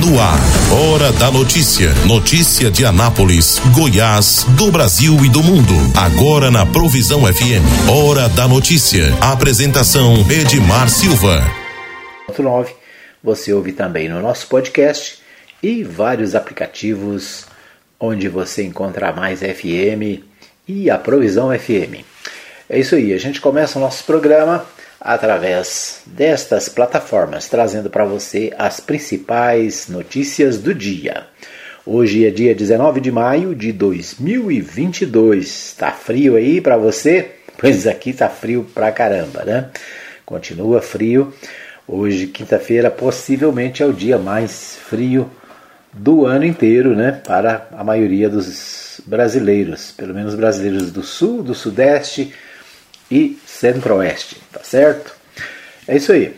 No ar, Hora da Notícia. Notícia de Anápolis, Goiás, do Brasil e do mundo. Agora na Provisão FM. Hora da Notícia. Apresentação Edmar Silva. 9. Você ouve também no nosso podcast e vários aplicativos onde você encontra mais FM e a Provisão FM. É isso aí, a gente começa o nosso programa através destas plataformas, trazendo para você as principais notícias do dia. Hoje é dia 19 de maio de 2022. Está frio aí para você? Pois aqui está frio pra caramba, né? Continua frio. Hoje, quinta-feira, possivelmente é o dia mais frio do ano inteiro, né? Para a maioria dos brasileiros, pelo menos brasileiros do sul, do sudeste e centro-oeste, tá certo? É isso aí.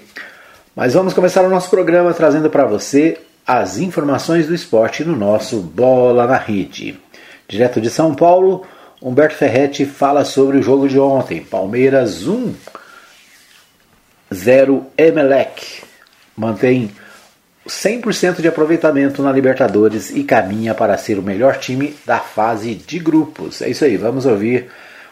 Mas vamos começar o nosso programa trazendo para você as informações do esporte no nosso Bola na Rede. Direto de São Paulo, Humberto Ferretti fala sobre o jogo de ontem. Palmeiras 1, 0 Emelec. Mantém 100% de aproveitamento na Libertadores e caminha para ser o melhor time da fase de grupos. É isso aí, vamos ouvir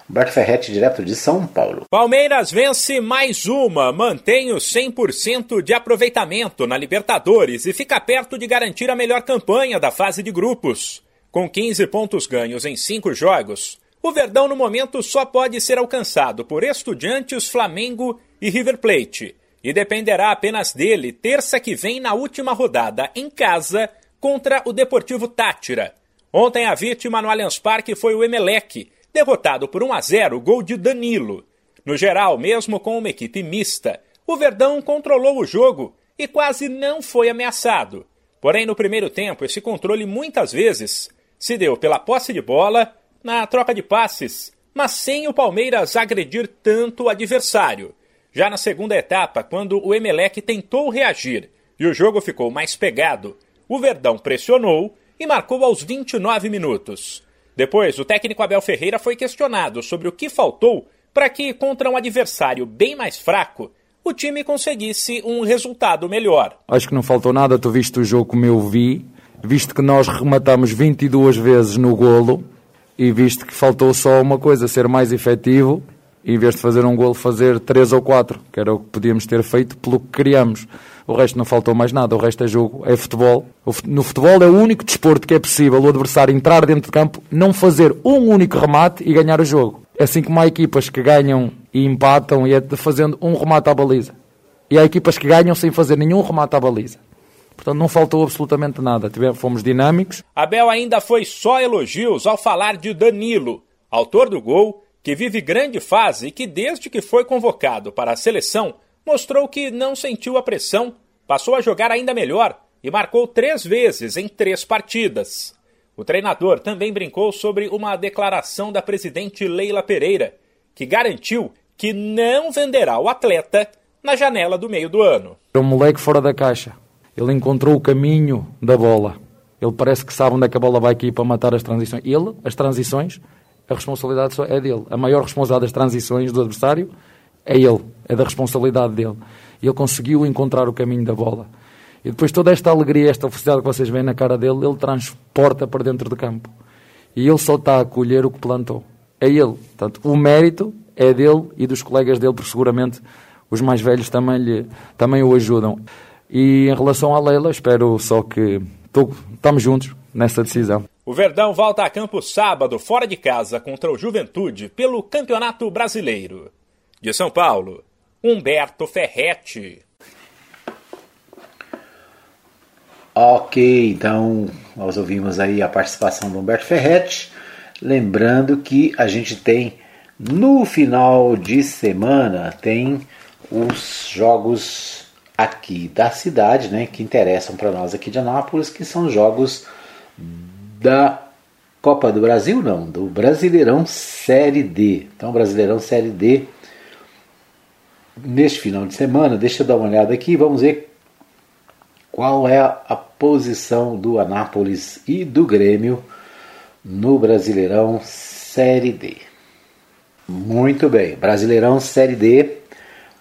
Humberto Ferretti, direto de São Paulo. Palmeiras vence mais uma, mantém o 100% de aproveitamento na Libertadores e fica perto de garantir a melhor campanha da fase de grupos. Com 15 pontos ganhos em 5 jogos, o Verdão no momento só pode ser alcançado por Estudiantes, Flamengo e River Plate, e dependerá apenas dele terça que vem na última rodada em casa contra o Deportivo Tátira. Ontem a vítima no Allianz Parque foi o Emelec, derrotado por 1 a 0, gol de Danilo. No geral, mesmo com uma equipe mista, o Verdão controlou o jogo e quase não foi ameaçado. Porém, no primeiro tempo, esse controle muitas vezes se deu pela posse de bola, na troca de passes, mas sem o Palmeiras agredir tanto o adversário. Já na segunda etapa, quando o Emelec tentou reagir e o jogo ficou mais pegado, o Verdão pressionou e marcou aos 29 minutos. Depois, o técnico Abel Ferreira foi questionado sobre o que faltou para que, contra um adversário bem mais fraco, o time conseguisse um resultado melhor. Acho que não faltou nada, tu viste o jogo como eu vi, visto que nós rematamos 22 vezes no golo e visto que faltou só uma coisa, ser mais efetivo, em vez de fazer um golo, fazer 3 ou 4, que era o que podíamos ter feito pelo que queríamos. O resto não faltou mais nada, o resto é jogo, é futebol. No futebol é o único desporto que é possível o adversário entrar dentro de campo, não fazer um único remate e ganhar o jogo. É assim como há equipas que ganham e empatam e é fazendo um remate à baliza. E há equipas que ganham sem fazer nenhum remate à baliza. Portanto, não faltou absolutamente nada. Tivemos, fomos dinâmicos. Abel ainda foi só elogios ao falar de Danilo, autor do gol, que vive grande fase e que, desde que foi convocado para a seleção, mostrou que não sentiu a pressão, passou a jogar ainda melhor e marcou três vezes em três partidas. O treinador também brincou sobre uma declaração da presidente Leila Pereira, que garantiu que não venderá o atleta na janela do meio do ano. É um moleque fora da caixa. Ele encontrou o caminho da bola. Ele parece que sabe onde é que a bola vai aqui para matar as transições. Ele, as transições, a responsabilidade é dele. A maior responsabilidade das transições do adversário é ele, é da responsabilidade dele. E ele conseguiu encontrar o caminho da bola. E depois toda esta alegria, esta felicidade que vocês veem na cara dele, ele transporta para dentro do campo. E ele só está a colher o que plantou. É ele. Portanto, o mérito é dele e dos colegas dele, porque seguramente os mais velhos também, lhe, também o ajudam. E em relação à Leila, espero só que tô, estamos juntos nessa decisão. O Verdão volta a campo sábado, fora de casa, contra o Juventude, pelo Campeonato Brasileiro. De São Paulo, Humberto Ferretti. Ok, então nós ouvimos aí a participação do Humberto Ferretti. Lembrando que a gente tem no final de semana tem os jogos aqui da cidade, né, que interessam para nós aqui de Anápolis, que são jogos da Copa do Brasil, não, do Brasileirão Série D. Então, Brasileirão Série D neste final de semana. Deixa eu dar uma olhada aqui, vamos ver qual é a posição do Anápolis e do Grêmio no Brasileirão Série D. Muito bem, Brasileirão Série D.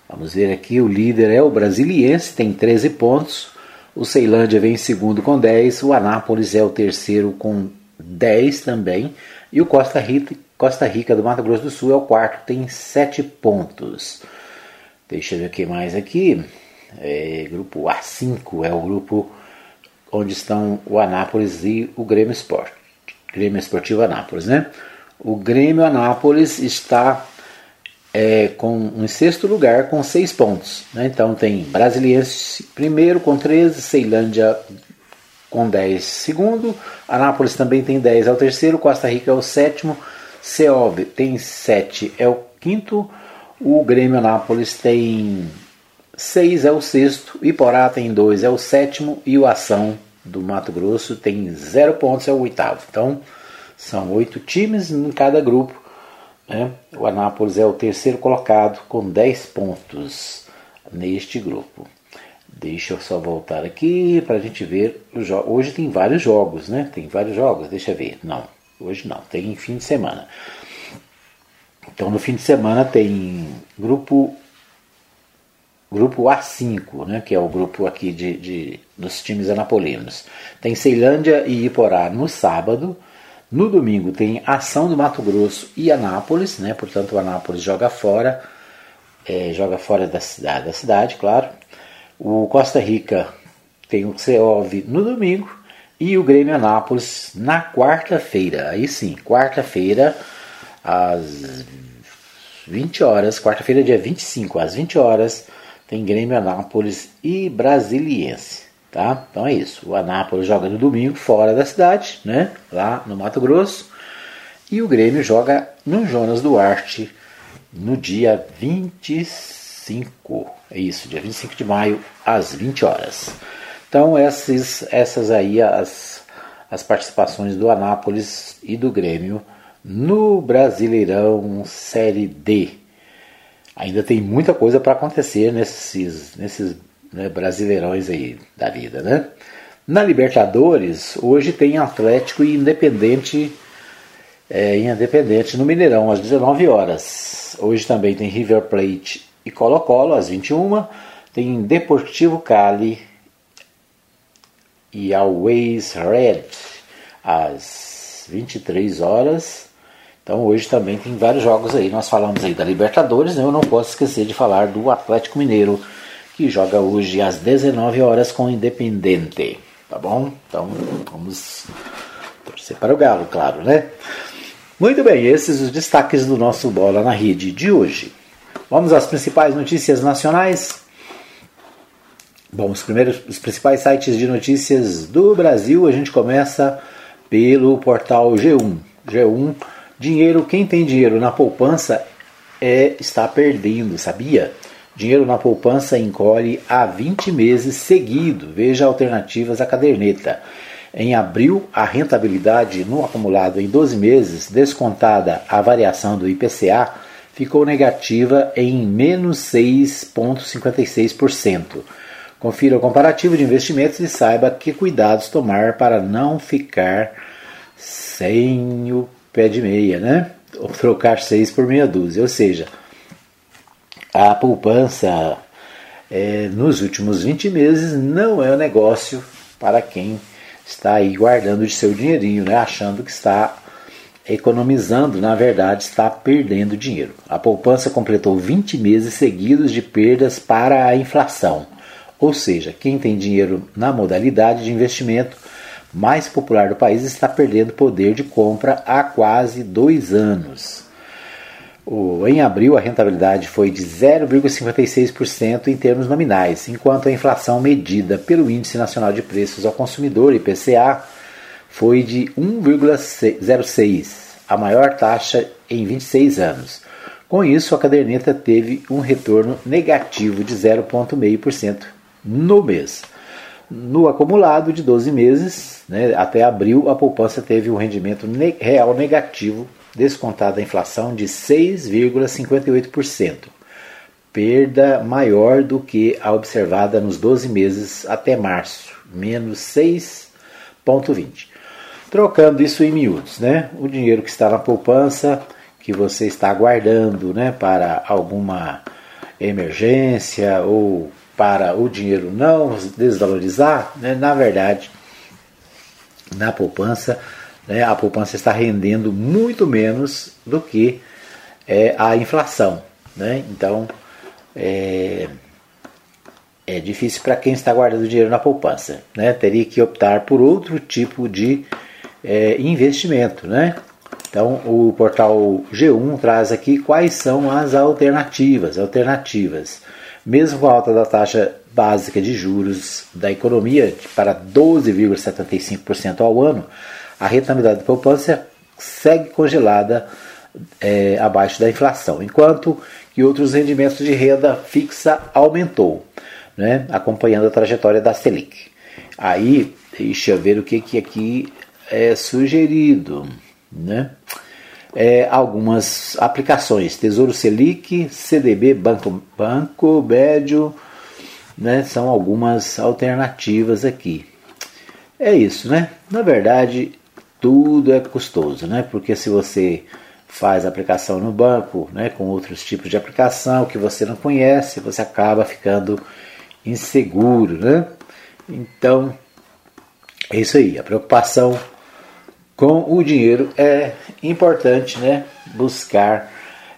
Vamos ver aqui, o líder é o Brasiliense, tem 13 pontos. O Ceilândia vem em segundo com 10, o Anápolis é o terceiro com 10 também, e o Costa Rica, Costa Rica do Mato Grosso do Sul é o quarto, tem 7 pontos. Deixa eu ver o mais aqui. É, grupo A5 é o grupo onde estão o Anápolis e o Grêmio Esporte. Grêmio Esportivo Anápolis, né? O Grêmio Anápolis está é, com um sexto lugar com seis pontos. Né? Então tem Brasiliense primeiro com 13, Ceilândia com 10 segundo, Anápolis também tem 10 é o terceiro, Costa Rica é o sétimo, Ceob tem 7 é o quinto, o Grêmio Anápolis tem 6 é o sexto, Iporá tem 2 é o sétimo e o Ação do Mato Grosso tem 0 pontos é o oitavo. Então são oito times em cada grupo né? O Anápolis é o terceiro colocado com 10 pontos neste grupo. Deixa eu só voltar aqui para a gente ver. Hoje tem vários jogos, né? Tem vários jogos, deixa eu ver. Não, hoje não, tem fim de semana. Então no fim de semana tem grupo grupo A5, né, que é o grupo aqui de, de, dos times anapolinos. Tem Ceilândia e Iporá no sábado, no domingo tem Ação do Mato Grosso e Anápolis, né? portanto o Anápolis joga fora, é, joga fora da cidade, da cidade, claro. O Costa Rica tem o CEOV no domingo e o Grêmio Anápolis na quarta-feira. Aí sim, quarta-feira às 20 horas, quarta-feira dia 25 às 20 horas, tem Grêmio Anápolis e Brasiliense. Tá? Então é isso. O Anápolis joga no domingo fora da cidade, né? lá no Mato Grosso. E o Grêmio joga no Jonas Duarte no dia 25. É isso, dia 25 de maio, às 20 horas. Então essas, essas aí as, as participações do Anápolis e do Grêmio no Brasileirão Série D. Ainda tem muita coisa para acontecer nesses, nesses né, brasileirões aí da vida, né? Na Libertadores, hoje tem Atlético e Independente é, Independente no Mineirão, às 19 horas. Hoje também tem River Plate e Colo-Colo, às 21 Tem Deportivo Cali e Always Red, às 23 horas. Então hoje também tem vários jogos aí. Nós falamos aí da Libertadores, né? eu não posso esquecer de falar do Atlético Mineiro que joga hoje às 19 horas com o Independente. Tá bom? Então vamos torcer para o Galo, claro, né? Muito bem, esses os destaques do nosso Bola na Rede de hoje. Vamos às principais notícias nacionais. Bom, os primeiros, os principais sites de notícias do Brasil, a gente começa pelo portal G1. G1, dinheiro, quem tem dinheiro na poupança é está perdendo, sabia? Dinheiro na poupança encolhe há 20 meses seguido. Veja alternativas à caderneta. Em abril, a rentabilidade no acumulado em 12 meses, descontada a variação do IPCA, ficou negativa em menos 6,56%. Confira o comparativo de investimentos e saiba que cuidados tomar para não ficar sem o pé de meia, né? Ou trocar 6 por meia dúzia. Ou seja, a poupança é, nos últimos 20 meses não é um negócio para quem está aí guardando de seu dinheirinho, né, achando que está economizando, na verdade está perdendo dinheiro. A poupança completou 20 meses seguidos de perdas para a inflação. Ou seja, quem tem dinheiro na modalidade de investimento mais popular do país está perdendo poder de compra há quase dois anos. Em abril, a rentabilidade foi de 0,56% em termos nominais, enquanto a inflação medida pelo Índice Nacional de Preços ao Consumidor, IPCA, foi de 1,06%, a maior taxa em 26 anos. Com isso, a caderneta teve um retorno negativo de 0,5% no mês. No acumulado de 12 meses, né, até abril, a poupança teve um rendimento real negativo descontada a inflação de 6,58%, perda maior do que a observada nos 12 meses até março, menos 6,20%. Trocando isso em miúdos, né? O dinheiro que está na poupança, que você está guardando né, para alguma emergência ou para o dinheiro não desvalorizar, né, na verdade, na poupança, né, a poupança está rendendo muito menos do que é, a inflação. Né? Então, é, é difícil para quem está guardando dinheiro na poupança. Né? Teria que optar por outro tipo de é, investimento. Né? Então, o portal G1 traz aqui quais são as alternativas. Alternativas. Mesmo com a alta da taxa básica de juros da economia para 12,75% ao ano, a rentabilidade da poupança segue congelada é, abaixo da inflação, enquanto que outros rendimentos de renda fixa aumentou, né, acompanhando a trajetória da Selic. Aí, deixa eu ver o que, que aqui é sugerido. Né? É, algumas aplicações, Tesouro Selic, CDB, Banco, Banco Médio, né, são algumas alternativas aqui. É isso, né? Na verdade, tudo é custoso, né? Porque se você faz aplicação no banco, né, com outros tipos de aplicação que você não conhece, você acaba ficando inseguro, né? Então, é isso aí. A preocupação com o dinheiro é importante, né? Buscar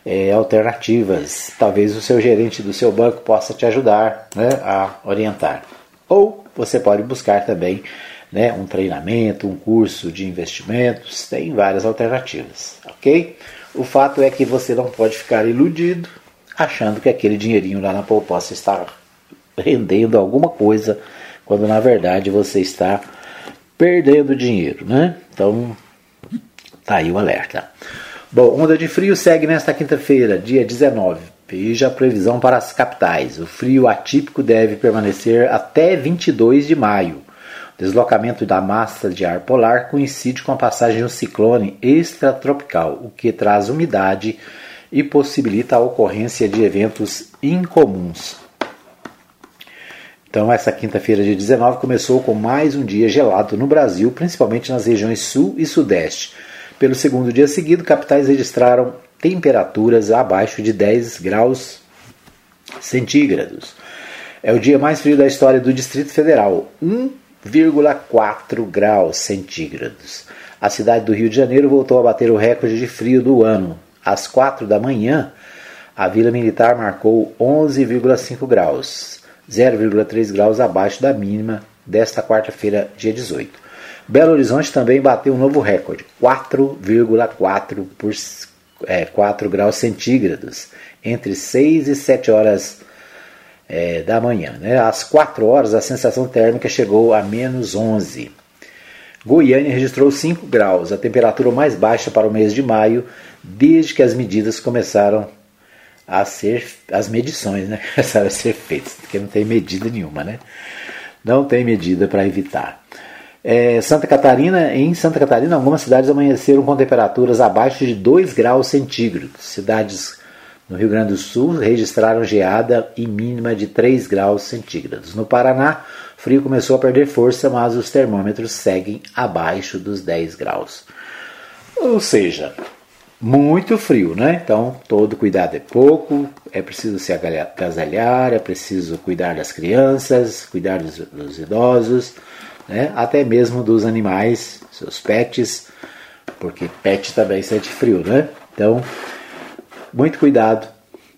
é, alternativas. Talvez o seu gerente do seu banco possa te ajudar né, a orientar. Ou você pode buscar também né, um treinamento, um curso de investimentos, tem várias alternativas, ok? O fato é que você não pode ficar iludido achando que aquele dinheirinho lá na poupança está rendendo alguma coisa, quando na verdade você está perdendo dinheiro, né? Então, tá aí o alerta. Bom, onda de frio segue nesta quinta-feira, dia 19. Veja a previsão para as capitais. O frio atípico deve permanecer até 22 de maio. Deslocamento da massa de ar polar coincide com a passagem de um ciclone extratropical, o que traz umidade e possibilita a ocorrência de eventos incomuns. Então, essa quinta-feira, dia 19, começou com mais um dia gelado no Brasil, principalmente nas regiões sul e sudeste. Pelo segundo dia seguido, capitais registraram temperaturas abaixo de 10 graus centígrados. É o dia mais frio da história do Distrito Federal, 1,4 graus centígrados. A cidade do Rio de Janeiro voltou a bater o recorde de frio do ano. Às 4 da manhã, a Vila Militar marcou 11,5 graus, 0,3 graus abaixo da mínima desta quarta-feira, dia 18. Belo Horizonte também bateu um novo recorde, 4,4 por é, 4 graus centígrados, entre 6 e 7 horas é, da manhã. Né? Às 4 horas, a sensação térmica chegou a menos 11. Goiânia registrou 5 graus, a temperatura mais baixa para o mês de maio, desde que as medidas começaram a ser, as medições né? começaram a ser feitas, porque não tem medida nenhuma, né? Não tem medida para evitar. É, Santa Catarina, em Santa Catarina, algumas cidades amanheceram com temperaturas abaixo de 2 graus centígrados. Cidades no Rio Grande do Sul registraram geada e mínima de 3 graus centígrados. No Paraná, frio começou a perder força, mas os termômetros seguem abaixo dos 10 graus. Ou seja, muito frio, né? Então, todo cuidado é pouco, é preciso se agasalhar, é preciso cuidar das crianças, cuidar dos, dos idosos, né? até mesmo dos animais, seus pets, porque pet também sente frio, né? Então, muito cuidado,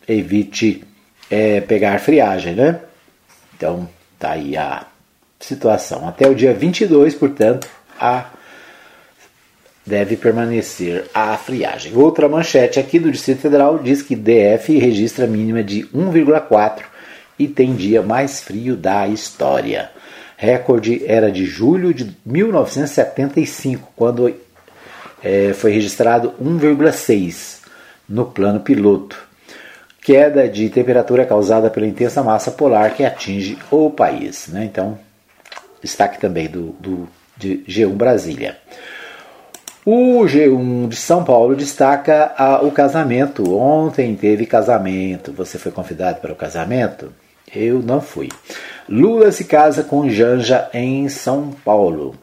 evite é, pegar friagem, né? Então, tá aí a situação. Até o dia 22, portanto, a deve permanecer a friagem. Outra manchete aqui do Distrito Federal diz que DF registra mínima de 1,4 e tem dia mais frio da história. Recorde era de julho de 1975, quando é, foi registrado 1,6 no plano piloto. Queda de temperatura causada pela intensa massa polar que atinge o país. Né? Então, destaque também do, do de G1 Brasília. O G1 de São Paulo destaca a, o casamento. Ontem teve casamento. Você foi convidado para o casamento? Eu não fui. Lula se casa com Janja em São Paulo.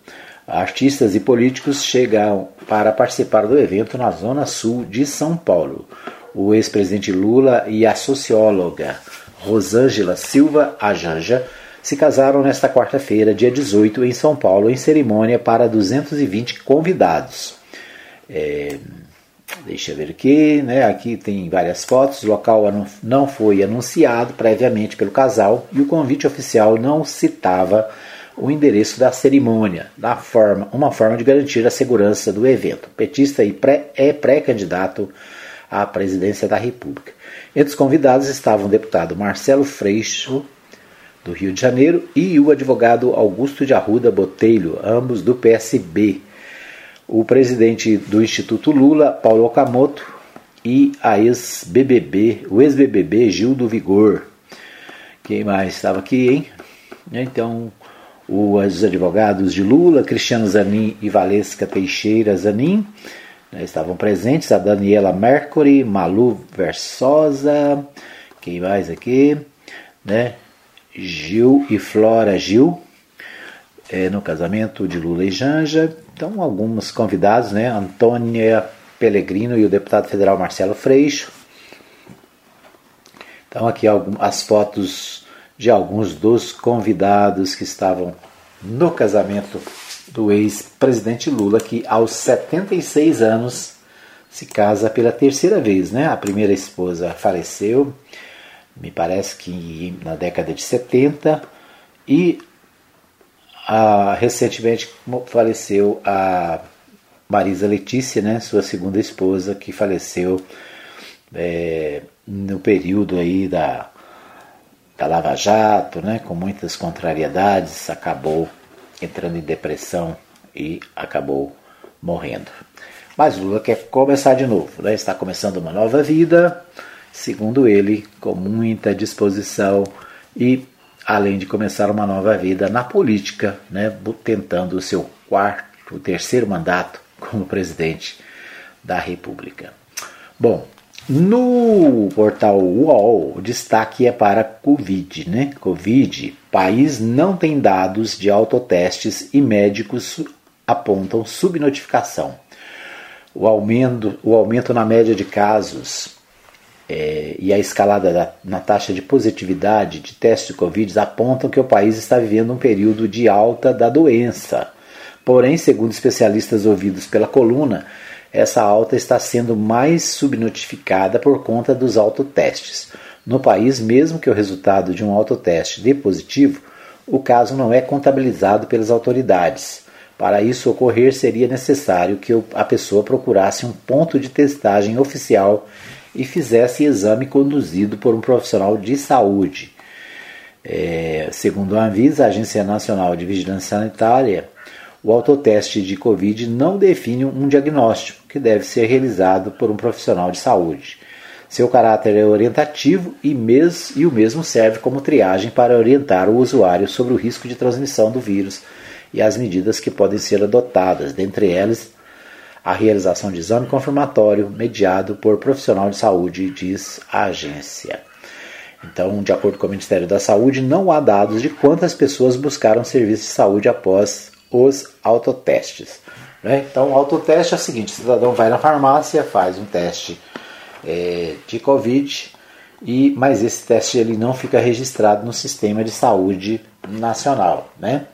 Artistas e políticos chegam para participar do evento na zona sul de São Paulo. O ex-presidente Lula e a socióloga Rosângela Silva, a Janja, se casaram nesta quarta-feira, dia 18, em São Paulo, em cerimônia para 220 convidados. É, deixa eu ver aqui, né? Aqui tem várias fotos. O local não foi anunciado previamente pelo casal e o convite oficial não citava o endereço da cerimônia, da forma, uma forma de garantir a segurança do evento. Petista e pré, é pré-candidato à presidência da República. Entre os convidados estavam o deputado Marcelo Freixo, do Rio de Janeiro, e o advogado Augusto de Arruda Botelho, ambos do PSB. O presidente do Instituto Lula, Paulo Okamoto, e a ex-BBB, o ex-BBB Gil do Vigor. Quem mais estava aqui, hein? Então, os advogados de Lula, Cristiano Zanin e Valesca Teixeira Zanin, né, estavam presentes, a Daniela Mercury, Malu Versosa, quem mais aqui? Né? Gil e Flora Gil, é, no casamento de Lula e Janja. Então, alguns convidados, né? Antônia Pellegrino e o deputado federal Marcelo Freixo. Então, aqui as fotos de alguns dos convidados que estavam no casamento do ex-presidente Lula, que aos 76 anos se casa pela terceira vez, né? A primeira esposa faleceu me parece que na década de 70, e a, recentemente faleceu a Marisa Letícia, né, sua segunda esposa, que faleceu é, no período aí da, da Lava Jato, né, com muitas contrariedades, acabou entrando em depressão e acabou morrendo. Mas Lula quer começar de novo, né? está começando uma nova vida, segundo ele, com muita disposição e além de começar uma nova vida na política, né, tentando o seu quarto, o terceiro mandato como presidente da República. Bom, no portal UOL, o destaque é para Covid, né? Covid, país não tem dados de autotestes e médicos apontam subnotificação. O aumento, o aumento na média de casos é, e a escalada da, na taxa de positividade de testes de Covid apontam que o país está vivendo um período de alta da doença. Porém, segundo especialistas ouvidos pela coluna, essa alta está sendo mais subnotificada por conta dos autotestes. No país, mesmo que o resultado de um autoteste dê positivo, o caso não é contabilizado pelas autoridades. Para isso ocorrer, seria necessário que a pessoa procurasse um ponto de testagem oficial e fizesse exame conduzido por um profissional de saúde. É, segundo a Anvisa, a Agência Nacional de Vigilância Sanitária, o autoteste de Covid não define um diagnóstico que deve ser realizado por um profissional de saúde. Seu caráter é orientativo e, mes, e o mesmo serve como triagem para orientar o usuário sobre o risco de transmissão do vírus e as medidas que podem ser adotadas, dentre elas a realização de exame confirmatório mediado por profissional de saúde, diz a agência. Então, de acordo com o Ministério da Saúde, não há dados de quantas pessoas buscaram serviço de saúde após os autotestes. Né? Então, o autoteste é o seguinte: o cidadão vai na farmácia, faz um teste é, de Covid, e, mas esse teste ele não fica registrado no sistema de saúde nacional. Né?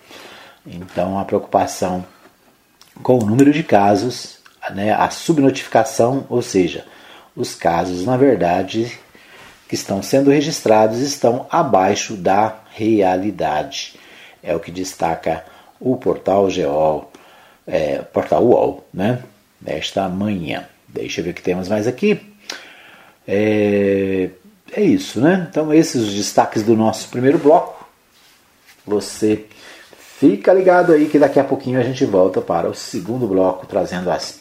Então, a preocupação com o número de casos né, a subnotificação, ou seja, os casos, na verdade, que estão sendo registrados estão abaixo da realidade. É o que destaca o portal Geol, é, portal UOL, né? Nesta manhã. Deixa eu ver o que temos mais aqui. É, é isso, né? Então, esses os destaques do nosso primeiro bloco. Você fica ligado aí que daqui a pouquinho a gente volta para o segundo bloco, trazendo as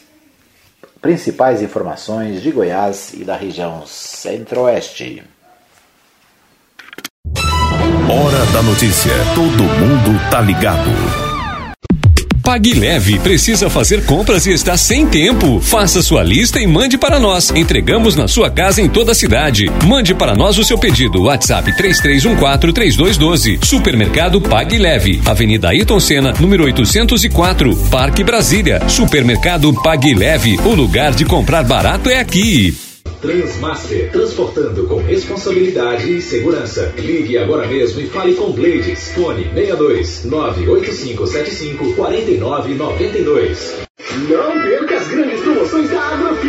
Principais informações de Goiás e da região Centro-Oeste. Hora da notícia. Todo mundo tá ligado. Pague Leve precisa fazer compras e está sem tempo. Faça sua lista e mande para nós. Entregamos na sua casa em toda a cidade. Mande para nós o seu pedido. WhatsApp 33143212. Supermercado Pague Leve. Avenida Ayrton Senna, número 804, Parque Brasília. Supermercado Pague Leve. O lugar de comprar barato é aqui. Transmaster, transportando com responsabilidade e segurança. Ligue agora mesmo e fale com Blades. Fone 62 98575 4992. Não perca as grandes promoções da Agrofires.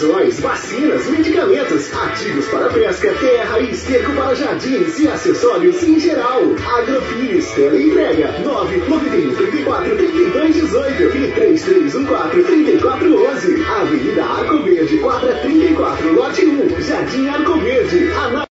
Rações, vacinas, medicamentos, ativos para pesca, terra e esterco para jardins e acessórios em geral. Agrofires, entrega 991 34 32 18 e 3314 3411. Avenida Arco Verde, quadra 34, lote 1, Jardim Arco Verde. Ana...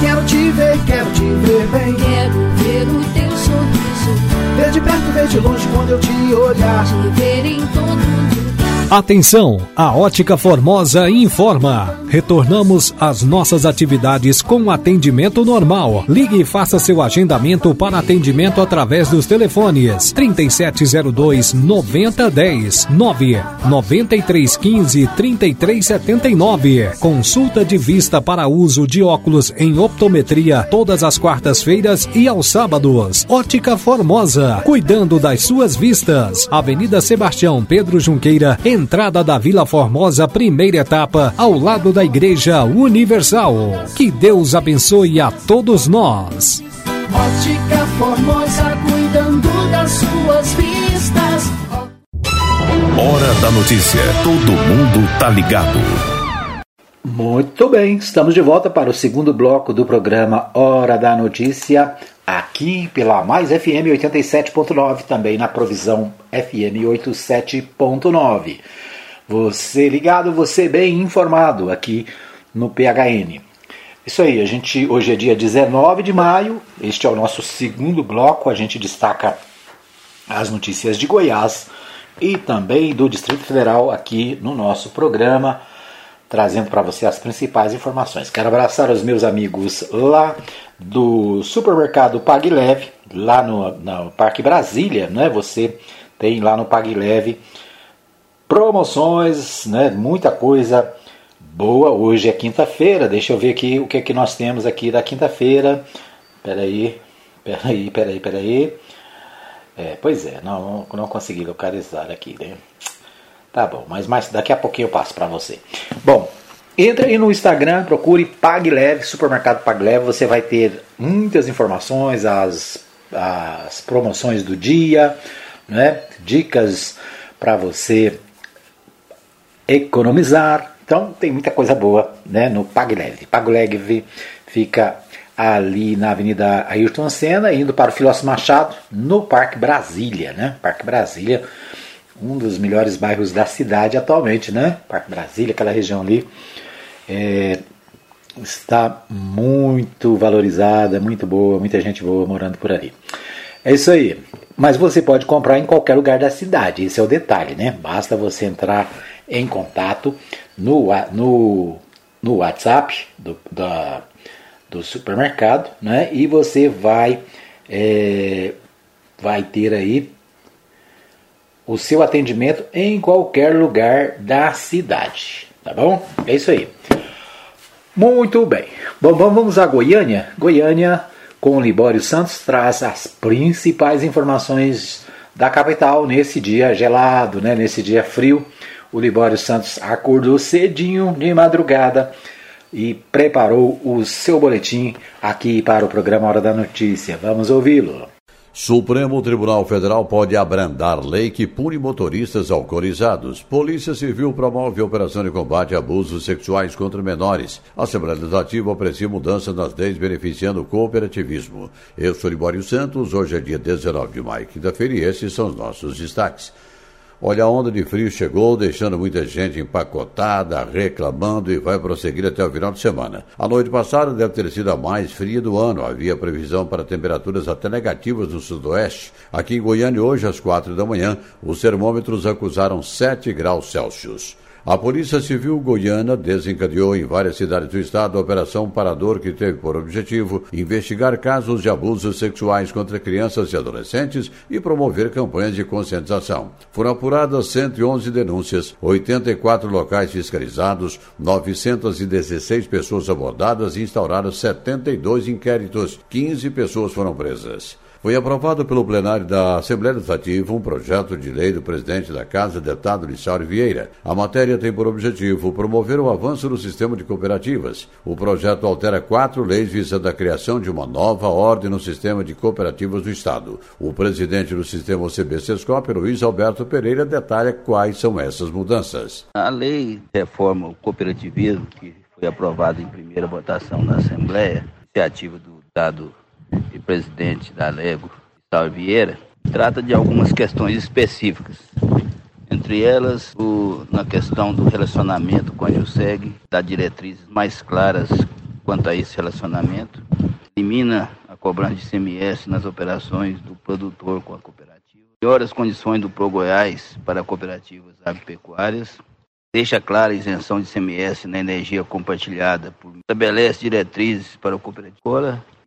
Quero te ver, quero te ver bem. Quero ver o teu sorriso. Ver de perto, ver de longe quando eu te olhar. Te ver em todo lugar. Atenção, a Ótica Formosa informa. Retornamos às nossas atividades com atendimento normal. Ligue e faça seu agendamento para atendimento através dos telefones 3702 9010 9 9315 3379. Consulta de vista para uso de óculos em optometria todas as quartas-feiras e aos sábados. Ótica Formosa, cuidando das suas vistas. Avenida Sebastião Pedro Junqueira, entrada da Vila Formosa, primeira etapa, ao lado da Igreja Universal. Que Deus abençoe a todos nós. Ótica Formosa, cuidando das suas vistas. Hora da notícia. Todo mundo tá ligado. Muito bem, estamos de volta para o segundo bloco do programa Hora da Notícia, aqui pela Mais FM 87.9, também na provisão FM 87.9. Você ligado, você bem informado aqui no PHN. Isso aí, a gente hoje é dia 19 de maio, este é o nosso segundo bloco, a gente destaca as notícias de Goiás e também do Distrito Federal aqui no nosso programa, trazendo para você as principais informações. Quero abraçar os meus amigos lá do supermercado Pague Leve, lá no, no Parque Brasília, né? Você tem lá no Pague Leve promoções, né? Muita coisa boa. Hoje é quinta-feira. Deixa eu ver aqui o que é que nós temos aqui da quinta-feira. Peraí, peraí, peraí, peraí. É, pois é, não, não consegui localizar aqui, né? Tá bom, mas mais, daqui a pouquinho eu passo para você. Bom, entre aí no Instagram, procure Pague Leve, Supermercado Pague Leve. Você vai ter muitas informações, as, as promoções do dia, né? dicas para você economizar. Então tem muita coisa boa né, no PagLeve. PagLeve fica ali na Avenida Ayrton Senna, indo para o Filósofo Machado, no Parque Brasília, né? Parque Brasília, um dos melhores bairros da cidade atualmente, né? Parque Brasília, aquela região ali, é, está muito valorizada, muito boa, muita gente boa morando por ali. É isso aí. Mas você pode comprar em qualquer lugar da cidade, esse é o detalhe, né? Basta você entrar em contato no, no, no WhatsApp do, da, do supermercado, né? E você vai, é, vai ter aí o seu atendimento em qualquer lugar da cidade, tá bom? É isso aí. Muito bem. Bom, vamos a Goiânia. Goiânia, com o Libório Santos, traz as principais informações da capital nesse dia gelado, né? Nesse dia frio o Libório Santos acordou cedinho de madrugada e preparou o seu boletim aqui para o programa Hora da Notícia. Vamos ouvi-lo. Supremo Tribunal Federal pode abrandar lei que pune motoristas alcoolizados. Polícia Civil promove operação de combate a abusos sexuais contra menores. Assembleia Legislativa aprecia mudanças nas leis beneficiando o cooperativismo. Eu sou Libório Santos, hoje é dia 19 de maio, quinta-feira, e esses são os nossos destaques. Olha, a onda de frio chegou, deixando muita gente empacotada, reclamando e vai prosseguir até o final de semana. A noite passada deve ter sido a mais fria do ano. Havia previsão para temperaturas até negativas no sudoeste. Aqui em Goiânia, hoje às quatro da manhã, os termômetros acusaram 7 graus Celsius. A Polícia Civil Goiana desencadeou em várias cidades do estado a Operação Parador, que teve por objetivo investigar casos de abusos sexuais contra crianças e adolescentes e promover campanhas de conscientização. Foram apuradas 111 denúncias, 84 locais fiscalizados, 916 pessoas abordadas e instaurados 72 inquéritos. 15 pessoas foram presas. Foi aprovado pelo plenário da Assembleia Legislativa um projeto de lei do presidente da Casa, deputado Lissário Vieira. A matéria tem por objetivo promover o avanço no sistema de cooperativas. O projeto altera quatro leis visando a criação de uma nova ordem no sistema de cooperativas do Estado. O presidente do sistema OCB Sescop, Luiz Alberto Pereira, detalha quais são essas mudanças. A lei reforma o cooperativismo, que foi aprovada em primeira votação na Assembleia, iniciativa do deputado e presidente da Lego, Saulo Vieira, trata de algumas questões específicas. Entre elas, o, na questão do relacionamento com a JUSEG, dá diretrizes mais claras quanto a esse relacionamento, elimina a cobrança de CMS nas operações do produtor com a cooperativa, melhora as condições do Pro Goiás para cooperativas agropecuárias, deixa clara a isenção de CMS na energia compartilhada, por, estabelece diretrizes para o cooperativo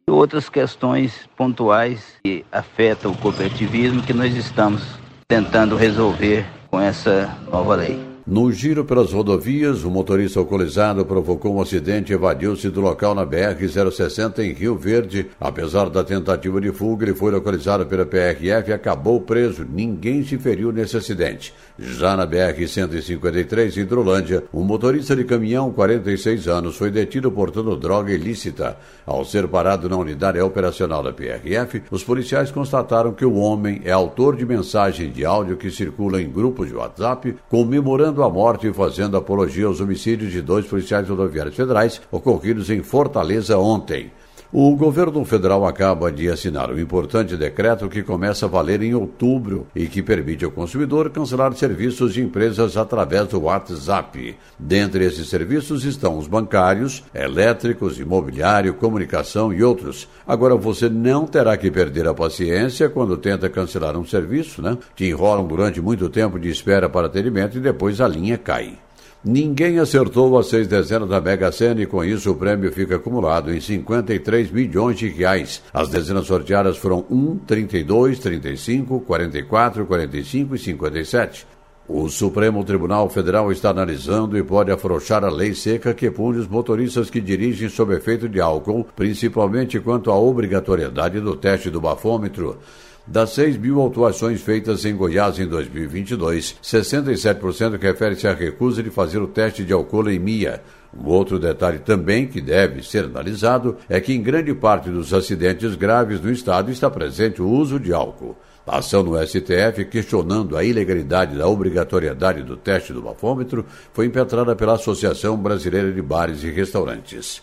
outras questões pontuais que afetam o cooperativismo que nós estamos tentando resolver com essa nova lei. No giro pelas rodovias, o motorista alcoolizado provocou um acidente e evadiu-se do local na BR-060 em Rio Verde. Apesar da tentativa de fuga, ele foi localizado pela PRF e acabou preso. Ninguém se feriu nesse acidente. Já na BR-153, em Hidrolândia, um motorista de caminhão, 46 anos, foi detido portando droga ilícita. Ao ser parado na unidade operacional da PRF, os policiais constataram que o homem é autor de mensagem de áudio que circula em grupos de WhatsApp comemorando a morte e fazendo apologia aos homicídios de dois policiais rodoviários federais ocorridos em Fortaleza ontem. O governo federal acaba de assinar um importante decreto que começa a valer em outubro e que permite ao consumidor cancelar serviços de empresas através do WhatsApp. Dentre esses serviços estão os bancários, elétricos, imobiliário, comunicação e outros. Agora você não terá que perder a paciência quando tenta cancelar um serviço, né? Te enrolam durante muito tempo de espera para atendimento e depois a linha cai. Ninguém acertou as seis dezenas da Mega Sena e com isso o prêmio fica acumulado em 53 milhões de reais. As dezenas sorteadas foram 1, 32, 35, 44, 45 e 57. O Supremo Tribunal Federal está analisando e pode afrouxar a lei seca que pune os motoristas que dirigem sob efeito de álcool, principalmente quanto à obrigatoriedade do teste do bafômetro. Das 6 mil autuações feitas em Goiás em 2022, 67% refere-se à recusa de fazer o teste de alcoolemia. Um outro detalhe também que deve ser analisado é que em grande parte dos acidentes graves no estado está presente o uso de álcool. A ação no STF questionando a ilegalidade da obrigatoriedade do teste do bafômetro foi impetrada pela Associação Brasileira de Bares e Restaurantes.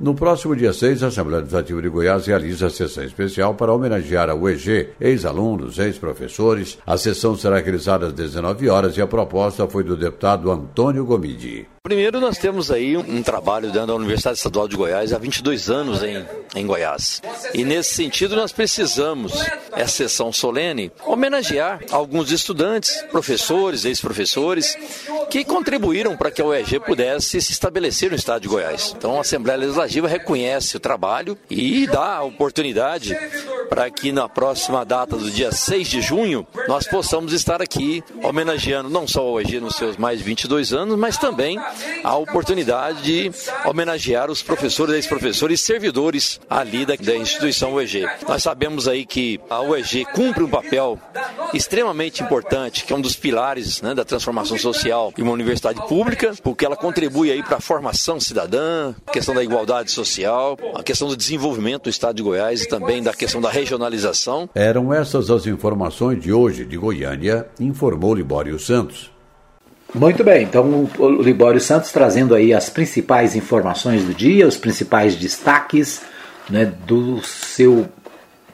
No próximo dia 6, a Assembleia Legislativa de Goiás realiza a sessão especial para homenagear a UEG, ex-alunos, ex-professores. A sessão será realizada às 19 horas e a proposta foi do deputado Antônio Gomidi. Primeiro, nós temos aí um trabalho dentro da Universidade Estadual de Goiás há 22 anos em, em Goiás. E nesse sentido, nós precisamos, essa sessão solene, homenagear alguns estudantes, professores, ex-professores, que contribuíram para que a UEG pudesse se estabelecer no estado de Goiás. Então, a Assembleia Legislativa reconhece o trabalho e dá a oportunidade para que na próxima data do dia 6 de junho nós possamos estar aqui homenageando não só a UEG nos seus mais de 22 anos, mas também a oportunidade de homenagear os professores, ex-professores e servidores ali da, da instituição UEG. Nós sabemos aí que a UEG cumpre um papel extremamente importante, que é um dos pilares né, da transformação social em uma universidade pública, porque ela contribui aí para a formação cidadã, a questão da igualdade social, a questão do desenvolvimento do estado de Goiás e também da questão da regionalização. Eram essas as informações de hoje de Goiânia, informou Libório Santos. Muito bem, então o Libório Santos trazendo aí as principais informações do dia, os principais destaques né, do seu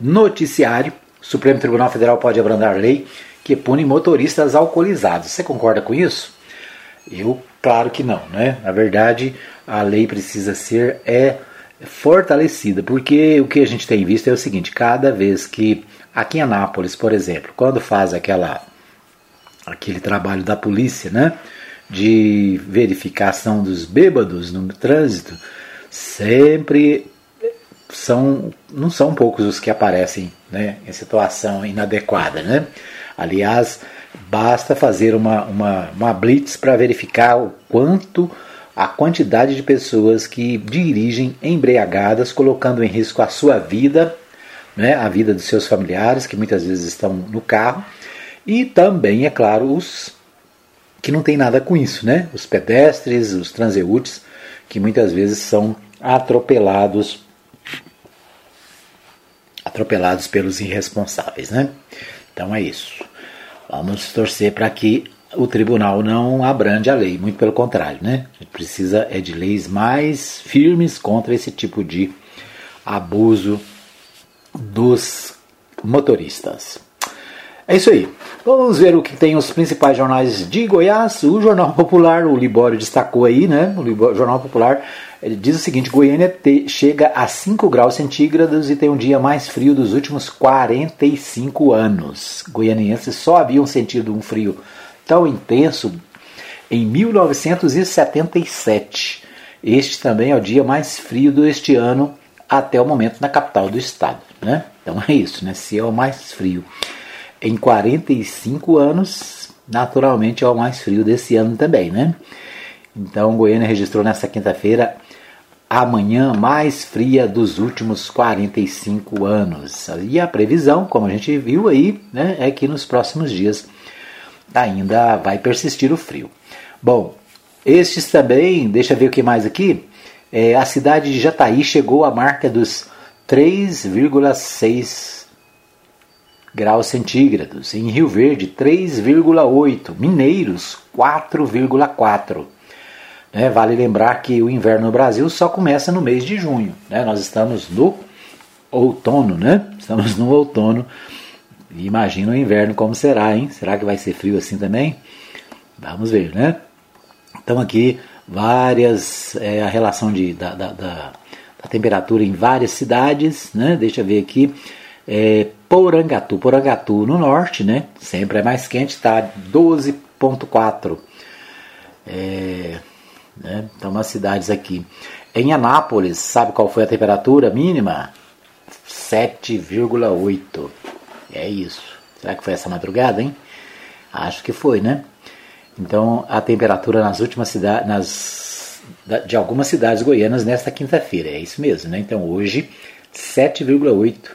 noticiário. O Supremo Tribunal Federal pode abrandar lei que pune motoristas alcoolizados. Você concorda com isso? Eu, claro que não, né? Na verdade, a lei precisa ser é fortalecida, porque o que a gente tem visto é o seguinte: cada vez que aqui em Anápolis, por exemplo, quando faz aquela aquele trabalho da polícia, né, de verificação dos bêbados no trânsito, sempre são não são poucos os que aparecem, né, em situação inadequada, né? Aliás, basta fazer uma, uma, uma blitz para verificar o quanto a quantidade de pessoas que dirigem embriagadas, colocando em risco a sua vida né, a vida dos seus familiares, que muitas vezes estão no carro, e também, é claro, os que não tem nada com isso, né? Os pedestres, os transeúntes, que muitas vezes são atropelados atropelados pelos irresponsáveis, né? Então é isso. Vamos torcer para que o tribunal não abrande a lei, muito pelo contrário, né? A gente precisa é de leis mais firmes contra esse tipo de abuso dos motoristas. É isso aí. Vamos ver o que tem os principais jornais de Goiás. O Jornal Popular, o Libório destacou aí, né? O Jornal Popular ele diz o seguinte: Goiânia te, chega a 5 graus centígrados e tem um dia mais frio dos últimos 45 anos. Goianienses só haviam sentido um frio tão intenso em 1977. Este também é o dia mais frio deste ano até o momento na capital do estado. Né? Então é isso, né? se é o mais frio em 45 anos, naturalmente é o mais frio desse ano também. Né? Então Goiânia registrou nesta quinta-feira a manhã mais fria dos últimos 45 anos. E a previsão, como a gente viu aí, né, é que nos próximos dias ainda vai persistir o frio. Bom, estes também, deixa eu ver o que mais aqui. É, a cidade de Jataí chegou à marca dos 3,6 graus centígrados. Em Rio Verde, 3,8. Mineiros, 4,4. Né, vale lembrar que o inverno no Brasil só começa no mês de junho. Né? Nós estamos no outono, né? Estamos no outono. Imagina o inverno como será, hein? Será que vai ser frio assim também? Vamos ver, né? Então aqui várias é, a relação de, da, da, da, da, temperatura em várias cidades, né? Deixa eu ver aqui. É, Porangatu, Porangatu no norte, né? Sempre é mais quente, está 12.4. É, né? Então umas cidades aqui. Em Anápolis, sabe qual foi a temperatura mínima? 7,8. É isso. Será que foi essa madrugada, hein? Acho que foi, né? Então, a temperatura nas últimas cidades, de algumas cidades goianas nesta quinta-feira, é isso mesmo, né? Então, hoje, 7,8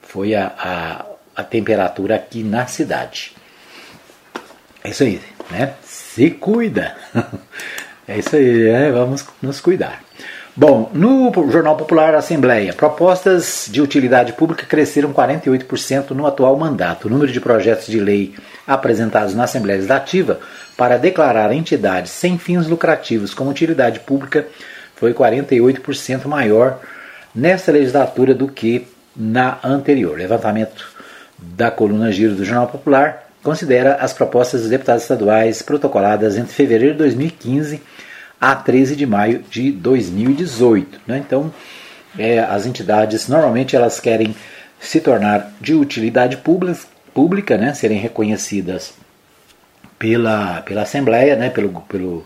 foi a, a, a temperatura aqui na cidade. É isso aí, né? Se cuida! É isso aí, é, vamos nos cuidar. Bom, no Jornal Popular Assembleia, propostas de utilidade pública cresceram 48% no atual mandato. O número de projetos de lei apresentados na Assembleia Legislativa para declarar entidades sem fins lucrativos como utilidade pública foi 48% maior nesta legislatura do que na anterior. Levantamento da coluna Giro do Jornal Popular considera as propostas dos deputados estaduais protocoladas entre fevereiro de 2015 a 13 de maio de 2018. Né? Então, é, as entidades normalmente elas querem se tornar de utilidade pública, pública né? serem reconhecidas pela, pela Assembleia, né? pelo, pelo,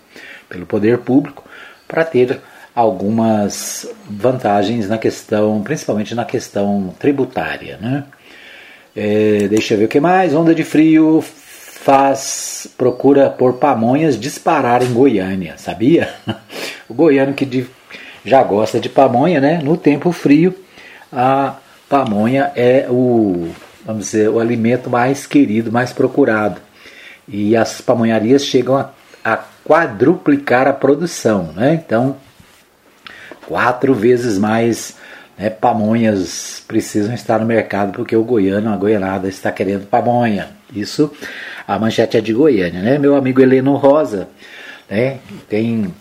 pelo poder público, para ter algumas vantagens na questão, principalmente na questão tributária. Né? É, deixa eu ver o que mais. Onda de frio faz procura por pamonhas disparar em Goiânia, sabia? O goiano que de, já gosta de pamonha, né? No tempo frio, a pamonha é o, vamos dizer, o alimento mais querido, mais procurado. E as pamonharias chegam a, a quadruplicar a produção, né? Então, quatro vezes mais né, pamonhas precisam estar no mercado porque o goiano, a goianada está querendo pamonha. Isso, a manchete é de Goiânia, né? Meu amigo Heleno Rosa, né? Tem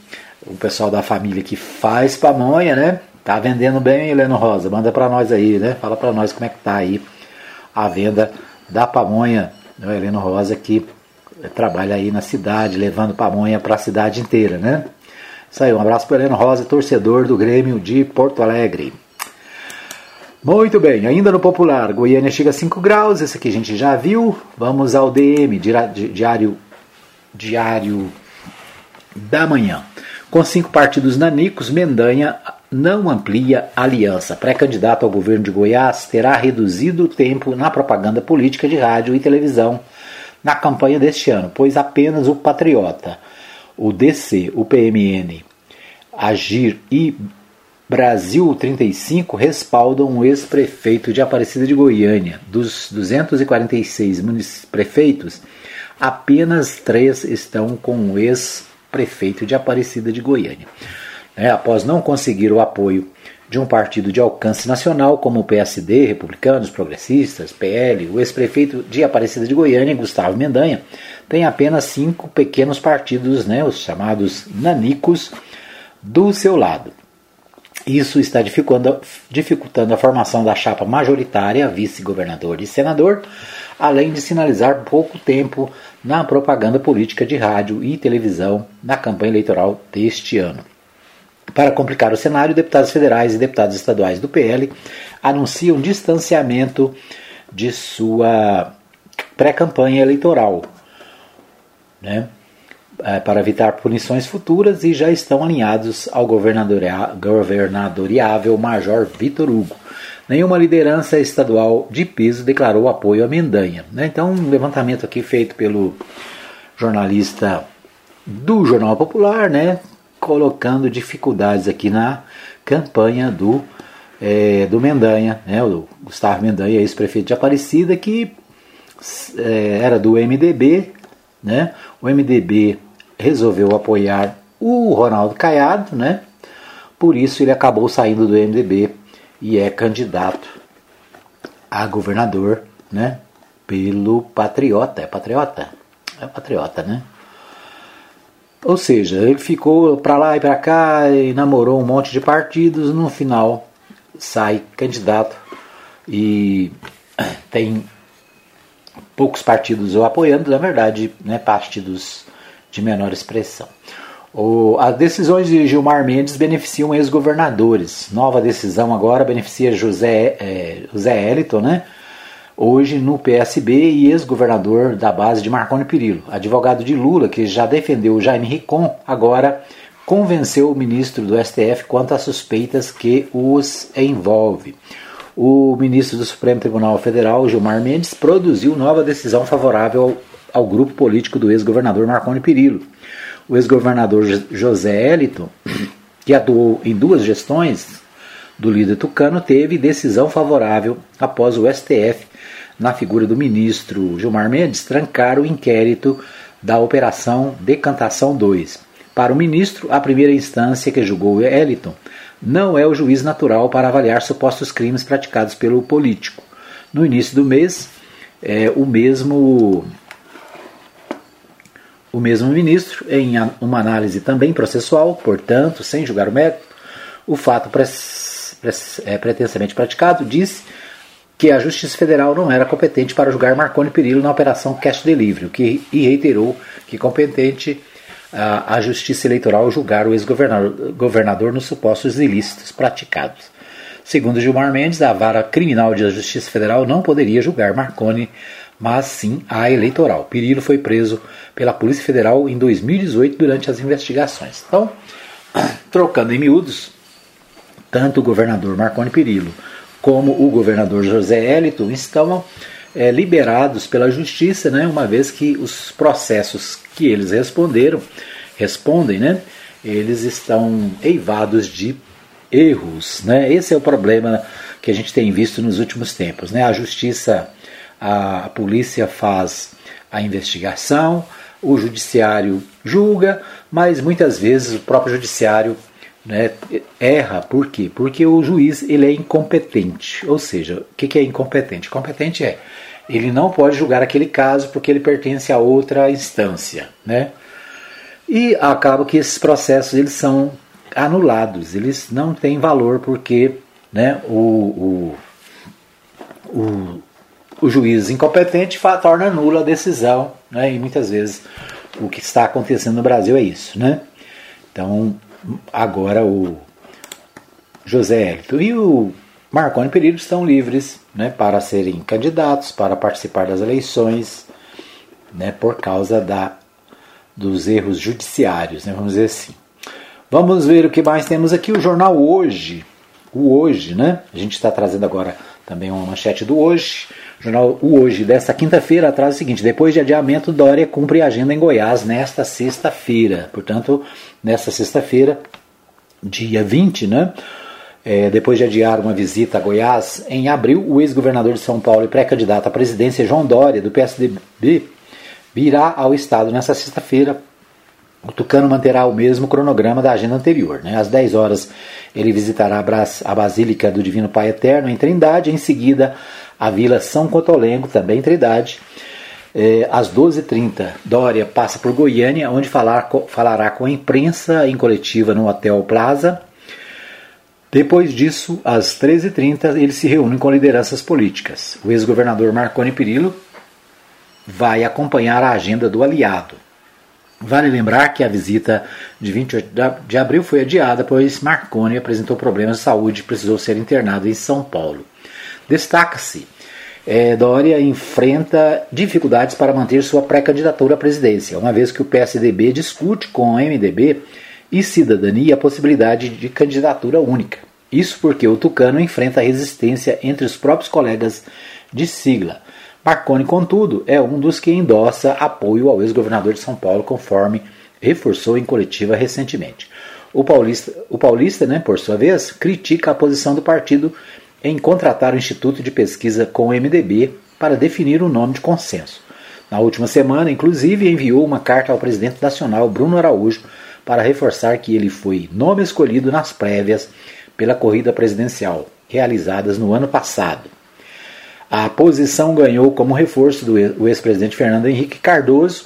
o pessoal da família que faz pamonha, né? Tá vendendo bem, Heleno Rosa? Manda para nós aí, né? Fala para nós como é que tá aí a venda da pamonha. O Heleno Rosa que trabalha aí na cidade, levando pamonha para a cidade inteira, né? Isso aí, um abraço para Heleno Rosa, torcedor do Grêmio de Porto Alegre. Muito bem, ainda no popular, Goiânia chega a 5 graus, esse aqui a gente já viu. Vamos ao DM, diário, diário da manhã. Com cinco partidos nanicos, Mendanha não amplia aliança. Pré-candidato ao governo de Goiás terá reduzido o tempo na propaganda política de rádio e televisão na campanha deste ano, pois apenas o Patriota, o DC, o PMN, Agir e Brasil 35 respaldam o ex-prefeito de Aparecida de Goiânia. Dos 246 prefeitos, apenas três estão com o ex-prefeito de Aparecida de Goiânia. É, após não conseguir o apoio de um partido de alcance nacional, como o PSD, Republicanos, Progressistas, PL, o ex-prefeito de Aparecida de Goiânia, Gustavo Mendanha, tem apenas cinco pequenos partidos, né, os chamados nanicos, do seu lado. Isso está dificultando, a formação da chapa majoritária, vice-governador e senador, além de sinalizar pouco tempo na propaganda política de rádio e televisão na campanha eleitoral deste ano. Para complicar o cenário, deputados federais e deputados estaduais do PL anunciam distanciamento de sua pré-campanha eleitoral. Né? É, para evitar punições futuras e já estão alinhados ao governadoriável Major Vitor Hugo. Nenhuma liderança estadual de piso declarou apoio à Mendanha. Né? Então, um levantamento aqui feito pelo jornalista do Jornal Popular, né? colocando dificuldades aqui na campanha do, é, do Mendanha, né? o Gustavo Mendanha, ex-prefeito de Aparecida, que é, era do MDB, né? O MDB resolveu apoiar o Ronaldo Caiado, né? Por isso ele acabou saindo do MDB e é candidato a governador, né? Pelo Patriota. É Patriota? É Patriota, né? Ou seja, ele ficou para lá e para cá e namorou um monte de partidos, no final sai candidato e tem poucos partidos o apoiando, na verdade, né, partidos de menor expressão. O, as decisões de Gilmar Mendes beneficiam ex-governadores. Nova decisão agora beneficia José, é, José Eliton, né? hoje no PSB e ex-governador da base de Marconi Perillo. Advogado de Lula, que já defendeu Jaime Ricon, agora convenceu o ministro do STF quanto às suspeitas que os envolve. O ministro do Supremo Tribunal Federal, Gilmar Mendes, produziu nova decisão favorável ao grupo político do ex-governador Marconi Perillo. O ex-governador José Elito, que atuou em duas gestões do líder tucano, teve decisão favorável após o STF, na figura do ministro Gilmar Mendes, trancar o inquérito da Operação Decantação 2. Para o ministro, a primeira instância que julgou Eliton não é o juiz natural para avaliar supostos crimes praticados pelo político. No início do mês, é, o mesmo o mesmo ministro, em uma análise também processual, portanto, sem julgar o mérito, o fato é, pretensamente praticado, disse que a Justiça Federal não era competente para julgar Marconi Perillo na operação Cash Delivery, que, e reiterou que competente a, a Justiça Eleitoral julgar o ex-governador nos supostos ilícitos praticados. Segundo Gilmar Mendes, a vara criminal da Justiça Federal não poderia julgar Marconi mas sim a eleitoral. Pirillo foi preso pela Polícia Federal em 2018 durante as investigações. Então, trocando em miúdos, tanto o governador Marconi Pirillo como o governador José Hélito estão é, liberados pela justiça, né, uma vez que os processos que eles responderam, respondem, né, eles estão eivados de erros. Né? Esse é o problema que a gente tem visto nos últimos tempos. Né? A justiça a polícia faz a investigação, o judiciário julga, mas muitas vezes o próprio judiciário né, erra. Por quê? Porque o juiz ele é incompetente. Ou seja, o que é incompetente? Competente é ele não pode julgar aquele caso porque ele pertence a outra instância, né? E acaba que esses processos eles são anulados, eles não têm valor porque, né, o, o, o o juiz incompetente torna nula a decisão, né? e muitas vezes o que está acontecendo no Brasil é isso. Né? Então, agora o José Hélito e o Marconi Perillo estão livres né, para serem candidatos, para participar das eleições, né, por causa da, dos erros judiciários, né, vamos dizer assim. Vamos ver o que mais temos aqui. O jornal Hoje, o Hoje, né? A gente está trazendo agora também uma manchete do Hoje. O jornal O Hoje, desta quinta-feira, traz o seguinte: depois de adiamento, Dória cumpre agenda em Goiás nesta sexta-feira. Portanto, nesta sexta-feira, dia 20, né? É, depois de adiar uma visita a Goiás, em abril, o ex-governador de São Paulo e pré-candidato à presidência, João Dória, do PSDB, virá ao Estado nesta sexta-feira. O Tucano manterá o mesmo cronograma da agenda anterior. Né? Às 10 horas, ele visitará a Basílica do Divino Pai Eterno, em Trindade. Em seguida, a Vila São Cotolengo, também em Trindade. É, às 12h30, Dória passa por Goiânia, onde falar, falará com a imprensa em coletiva no Hotel Plaza. Depois disso, às 13h30, ele se reúne com lideranças políticas. O ex-governador Marconi Perillo vai acompanhar a agenda do aliado. Vale lembrar que a visita de 28 de abril foi adiada, pois Marconi apresentou problemas de saúde e precisou ser internado em São Paulo. Destaca-se é, Dória enfrenta dificuldades para manter sua pré-candidatura à presidência, uma vez que o PSDB discute com o MDB e Cidadania a possibilidade de candidatura única. Isso porque o Tucano enfrenta resistência entre os próprios colegas de sigla. Marconi, contudo, é um dos que endossa apoio ao ex-governador de São Paulo, conforme reforçou em coletiva recentemente. O paulista, o paulista né, por sua vez, critica a posição do partido em contratar o Instituto de Pesquisa com o MDB para definir um nome de consenso. Na última semana, inclusive, enviou uma carta ao presidente nacional, Bruno Araújo, para reforçar que ele foi nome escolhido nas prévias pela corrida presidencial, realizadas no ano passado. A posição ganhou como reforço do ex-presidente Fernando Henrique Cardoso.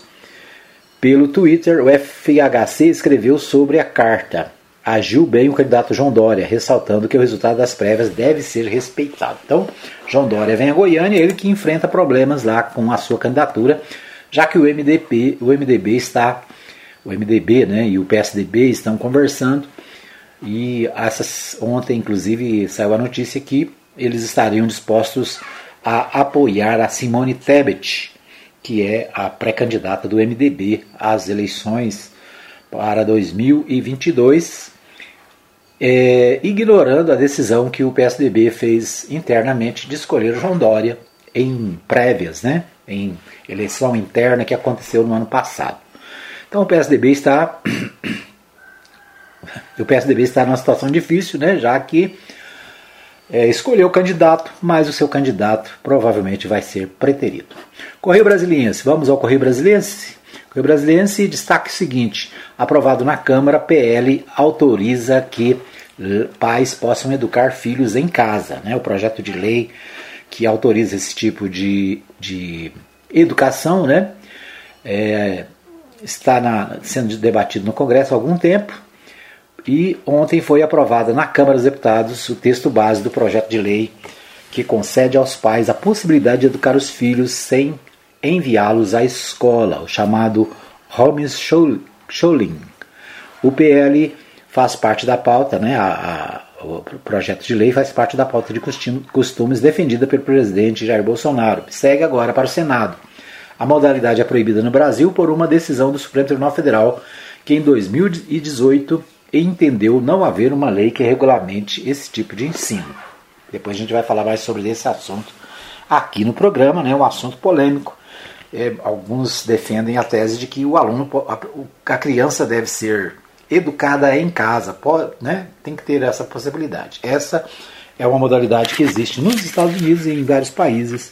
Pelo Twitter, o FHC escreveu sobre a carta agiu bem o candidato João Dória, ressaltando que o resultado das prévias deve ser respeitado. Então, João Dória vem a Goiânia, ele que enfrenta problemas lá com a sua candidatura, já que o MDB, o MDB está, o MDB, né, e o PSDB estão conversando e essas, ontem, inclusive, saiu a notícia que eles estariam dispostos a apoiar a Simone Tebet, que é a pré-candidata do MDB às eleições para 2022 é, ignorando a decisão que o PSDB fez internamente de escolher João Dória em prévias, né, em eleição interna que aconteceu no ano passado. Então o PSDB está o PSDB está numa situação difícil, né, já que é, escolheu o candidato, mas o seu candidato provavelmente vai ser preterido. Correio Brasiliense, vamos ao Correio Brasiliense? Correio Brasiliense destaque o seguinte: aprovado na Câmara, PL autoriza que eh, pais possam educar filhos em casa. Né? O projeto de lei que autoriza esse tipo de, de educação né? É, está na, sendo debatido no Congresso há algum tempo e ontem foi aprovado na Câmara dos Deputados o texto base do projeto de lei que concede aos pais a possibilidade de educar os filhos sem enviá-los à escola, o chamado homeschooling. O PL faz parte da pauta, né, a, a, o projeto de lei faz parte da pauta de costumes defendida pelo presidente Jair Bolsonaro. Segue agora para o Senado. A modalidade é proibida no Brasil por uma decisão do Supremo Tribunal Federal que em 2018 entendeu não haver uma lei que regulamente esse tipo de ensino. Depois a gente vai falar mais sobre esse assunto aqui no programa, né, um assunto polêmico é, alguns defendem a tese de que o aluno, a, a criança deve ser educada em casa, pode, né? tem que ter essa possibilidade. Essa é uma modalidade que existe nos Estados Unidos e em vários países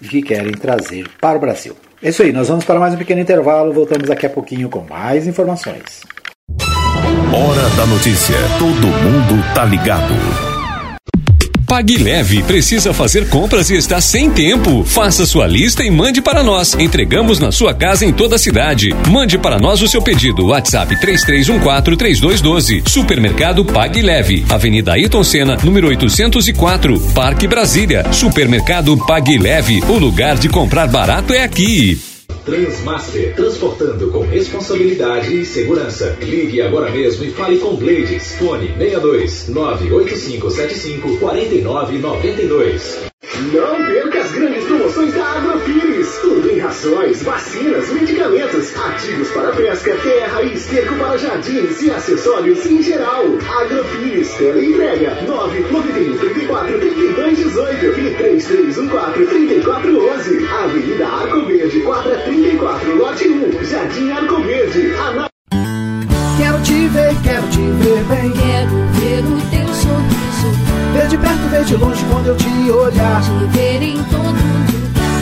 que querem trazer para o Brasil. É isso aí, nós vamos para mais um pequeno intervalo, voltamos daqui a pouquinho com mais informações. Hora da notícia. Todo mundo tá ligado. Pague Leve precisa fazer compras e está sem tempo. Faça sua lista e mande para nós. Entregamos na sua casa em toda a cidade. Mande para nós o seu pedido. WhatsApp 33143212. Supermercado Pague Leve. Avenida Ayrton Senna, número 804, Parque Brasília. Supermercado Pague Leve. O lugar de comprar barato é aqui. Transmaster, transportando com responsabilidade e segurança. Ligue agora mesmo e fale com Blades. Fone 62 98575 4992. Não perca as grandes rações, vacinas, medicamentos, ativos para pesca, terra e esterco para jardins e acessórios em geral. Agrofires, tela entrega 991 34 32 18 e 3314 3411. Avenida Arco Verde, quadra 34, lote 1, Jardim Arco Verde. Quero te ver, quero te ver bem. Quero ver o teu sorriso de longe quando eu te olhar. Te ver em todo lugar.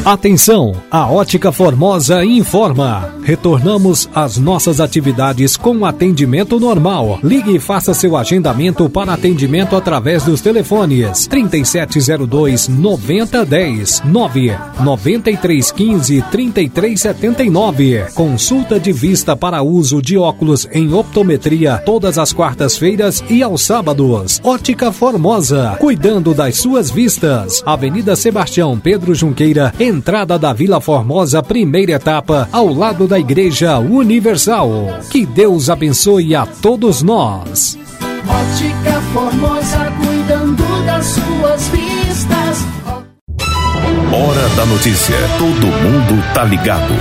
Atenção, a Ótica Formosa informa. Retornamos às nossas atividades com atendimento normal. Ligue e faça seu agendamento para atendimento através dos telefones 3702 9010 9 9315 3379. Consulta de vista para uso de óculos em optometria todas as quartas-feiras e aos sábados. Ótica Formosa, cuidando das suas vistas. Avenida Sebastião Pedro Junqueira, entrada da Vila Formosa, primeira etapa, ao lado da Igreja Universal. Que Deus abençoe a todos nós. Ótica Formosa, cuidando das suas vistas. Hora da notícia. Todo mundo tá ligado.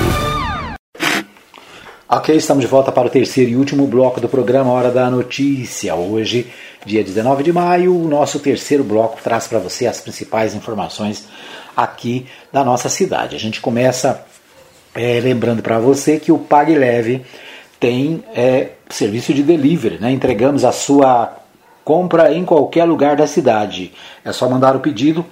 Ok, estamos de volta para o terceiro e último bloco do programa Hora da Notícia. Hoje, dia 19 de maio, o nosso terceiro bloco traz para você as principais informações aqui da nossa cidade. A gente começa é, lembrando para você que o Pague Leve tem é, serviço de delivery, né? Entregamos a sua compra em qualquer lugar da cidade. É só mandar o pedido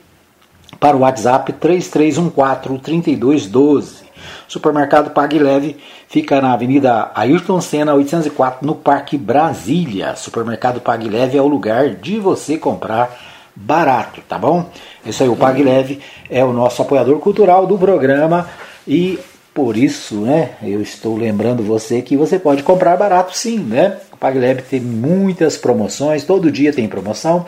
para o WhatsApp 3314-3212. Supermercado Pague Leve fica na Avenida Ayrton Senna 804, no Parque Brasília. Supermercado Pague Leve é o lugar de você comprar barato, tá bom? Isso aí, o Pague Leve é o nosso apoiador cultural do programa e por isso, né, eu estou lembrando você que você pode comprar barato sim, né? O Leve tem muitas promoções, todo dia tem promoção.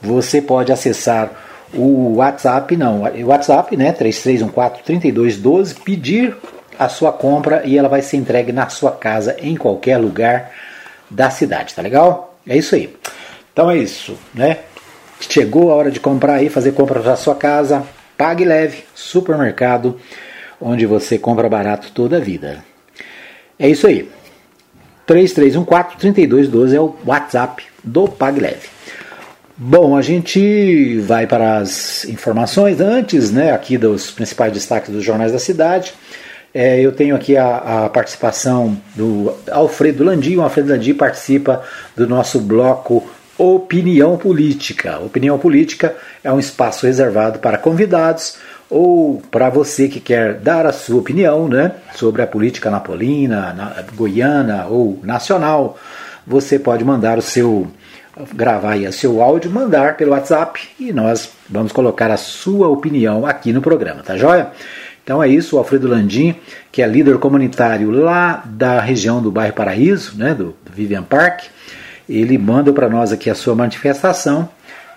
Você pode acessar o WhatsApp, não, o WhatsApp, né, 3314-3212, pedir a sua compra e ela vai ser entregue na sua casa em qualquer lugar da cidade, tá legal? É isso aí. Então é isso, né? Chegou a hora de comprar aí, fazer compra para sua casa, pague leve, supermercado, onde você compra barato toda a vida. É isso aí. 3314-3212 é o WhatsApp do Pague Leve. Bom, a gente vai para as informações antes, né, aqui dos principais destaques dos jornais da cidade. É, eu tenho aqui a, a, participação do Alfredo Landi. O Alfredo Landi participa do nosso bloco Opinião Política. Opinião Política é um espaço reservado para convidados ou para você que quer dar a sua opinião né, sobre a política napolina, na, goiana ou nacional. Você pode mandar o seu gravar aí o seu áudio, mandar pelo WhatsApp e nós vamos colocar a sua opinião aqui no programa, tá joia? Então é isso, o Alfredo Landim, que é líder comunitário lá da região do bairro Paraíso, né, do, do Vivian Park, ele manda para nós aqui a sua manifestação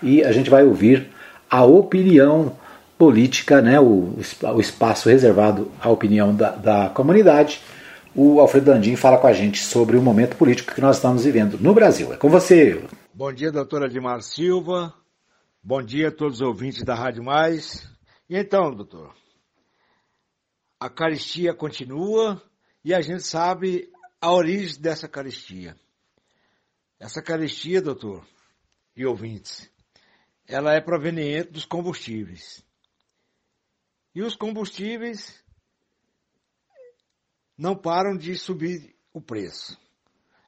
e a gente vai ouvir a opinião política, né, o, o espaço reservado à opinião da, da comunidade. O Alfredo Landim fala com a gente sobre o momento político que nós estamos vivendo no Brasil. É com você, Bom dia, doutora Edmar Silva. Bom dia a todos os ouvintes da Rádio Mais. E então, doutor, a caristia continua e a gente sabe a origem dessa caristia. Essa caristia, doutor e ouvintes, ela é proveniente dos combustíveis. E os combustíveis não param de subir o preço.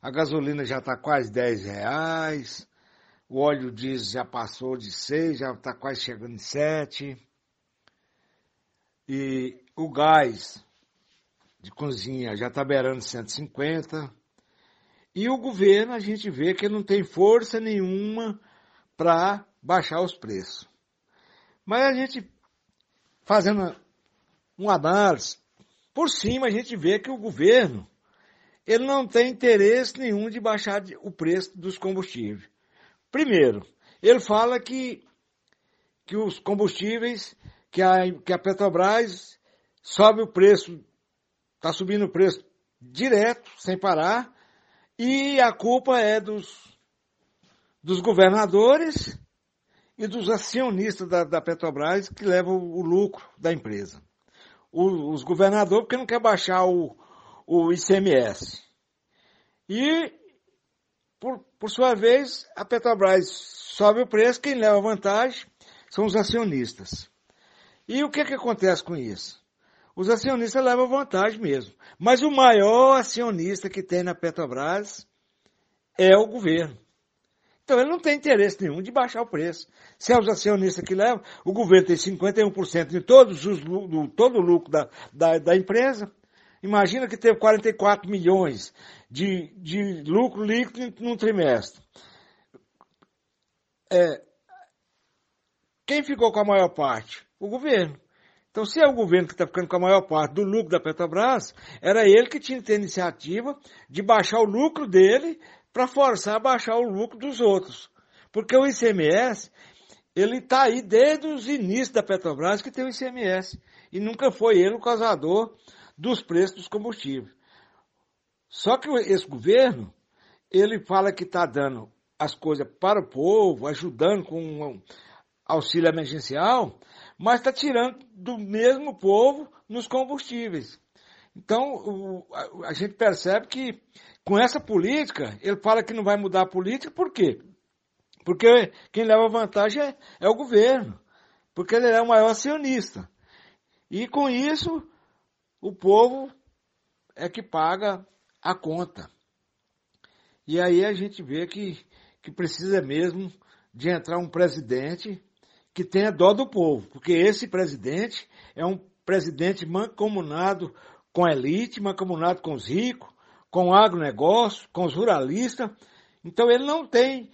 A gasolina já está quase 10 reais. O óleo diesel já passou de 6, já está quase chegando em 7. E o gás de cozinha já está beirando 150. E o governo, a gente vê que não tem força nenhuma para baixar os preços. Mas a gente, fazendo um análise, por cima a gente vê que o governo ele não tem interesse nenhum de baixar o preço dos combustíveis. Primeiro, ele fala que, que os combustíveis, que a, que a Petrobras sobe o preço, está subindo o preço direto, sem parar, e a culpa é dos, dos governadores e dos acionistas da, da Petrobras que levam o lucro da empresa. O, os governadores porque não quer baixar o, o ICMS. E, por, por sua vez, a Petrobras sobe o preço, quem leva vantagem são os acionistas. E o que, que acontece com isso? Os acionistas levam vantagem mesmo. Mas o maior acionista que tem na Petrobras é o governo. Então ele não tem interesse nenhum de baixar o preço. Se é os acionistas que levam, o governo tem 51% de todos os, do, todo o lucro da, da, da, empresa. Imagina que teve 44 milhões de, de lucro líquido num trimestre. É, quem ficou com a maior parte? O governo. Então, se é o governo que está ficando com a maior parte do lucro da Petrobras, era ele que tinha que ter iniciativa de baixar o lucro dele para forçar a baixar o lucro dos outros. Porque o ICMS, ele está aí desde os inícios da Petrobras que tem o ICMS. E nunca foi ele o causador dos preços dos combustíveis. Só que esse governo, ele fala que está dando as coisas para o povo, ajudando com um auxílio emergencial, mas está tirando do mesmo povo nos combustíveis. Então, o, a, a gente percebe que com essa política, ele fala que não vai mudar a política, por quê? Porque quem leva vantagem é, é o governo, porque ele é o maior acionista. E com isso, o povo é que paga a conta. E aí a gente vê que, que precisa mesmo de entrar um presidente que tenha dó do povo, porque esse presidente é um presidente mancomunado com a elite, mancomunado com os ricos, com o agronegócio, com os ruralistas. Então ele não tem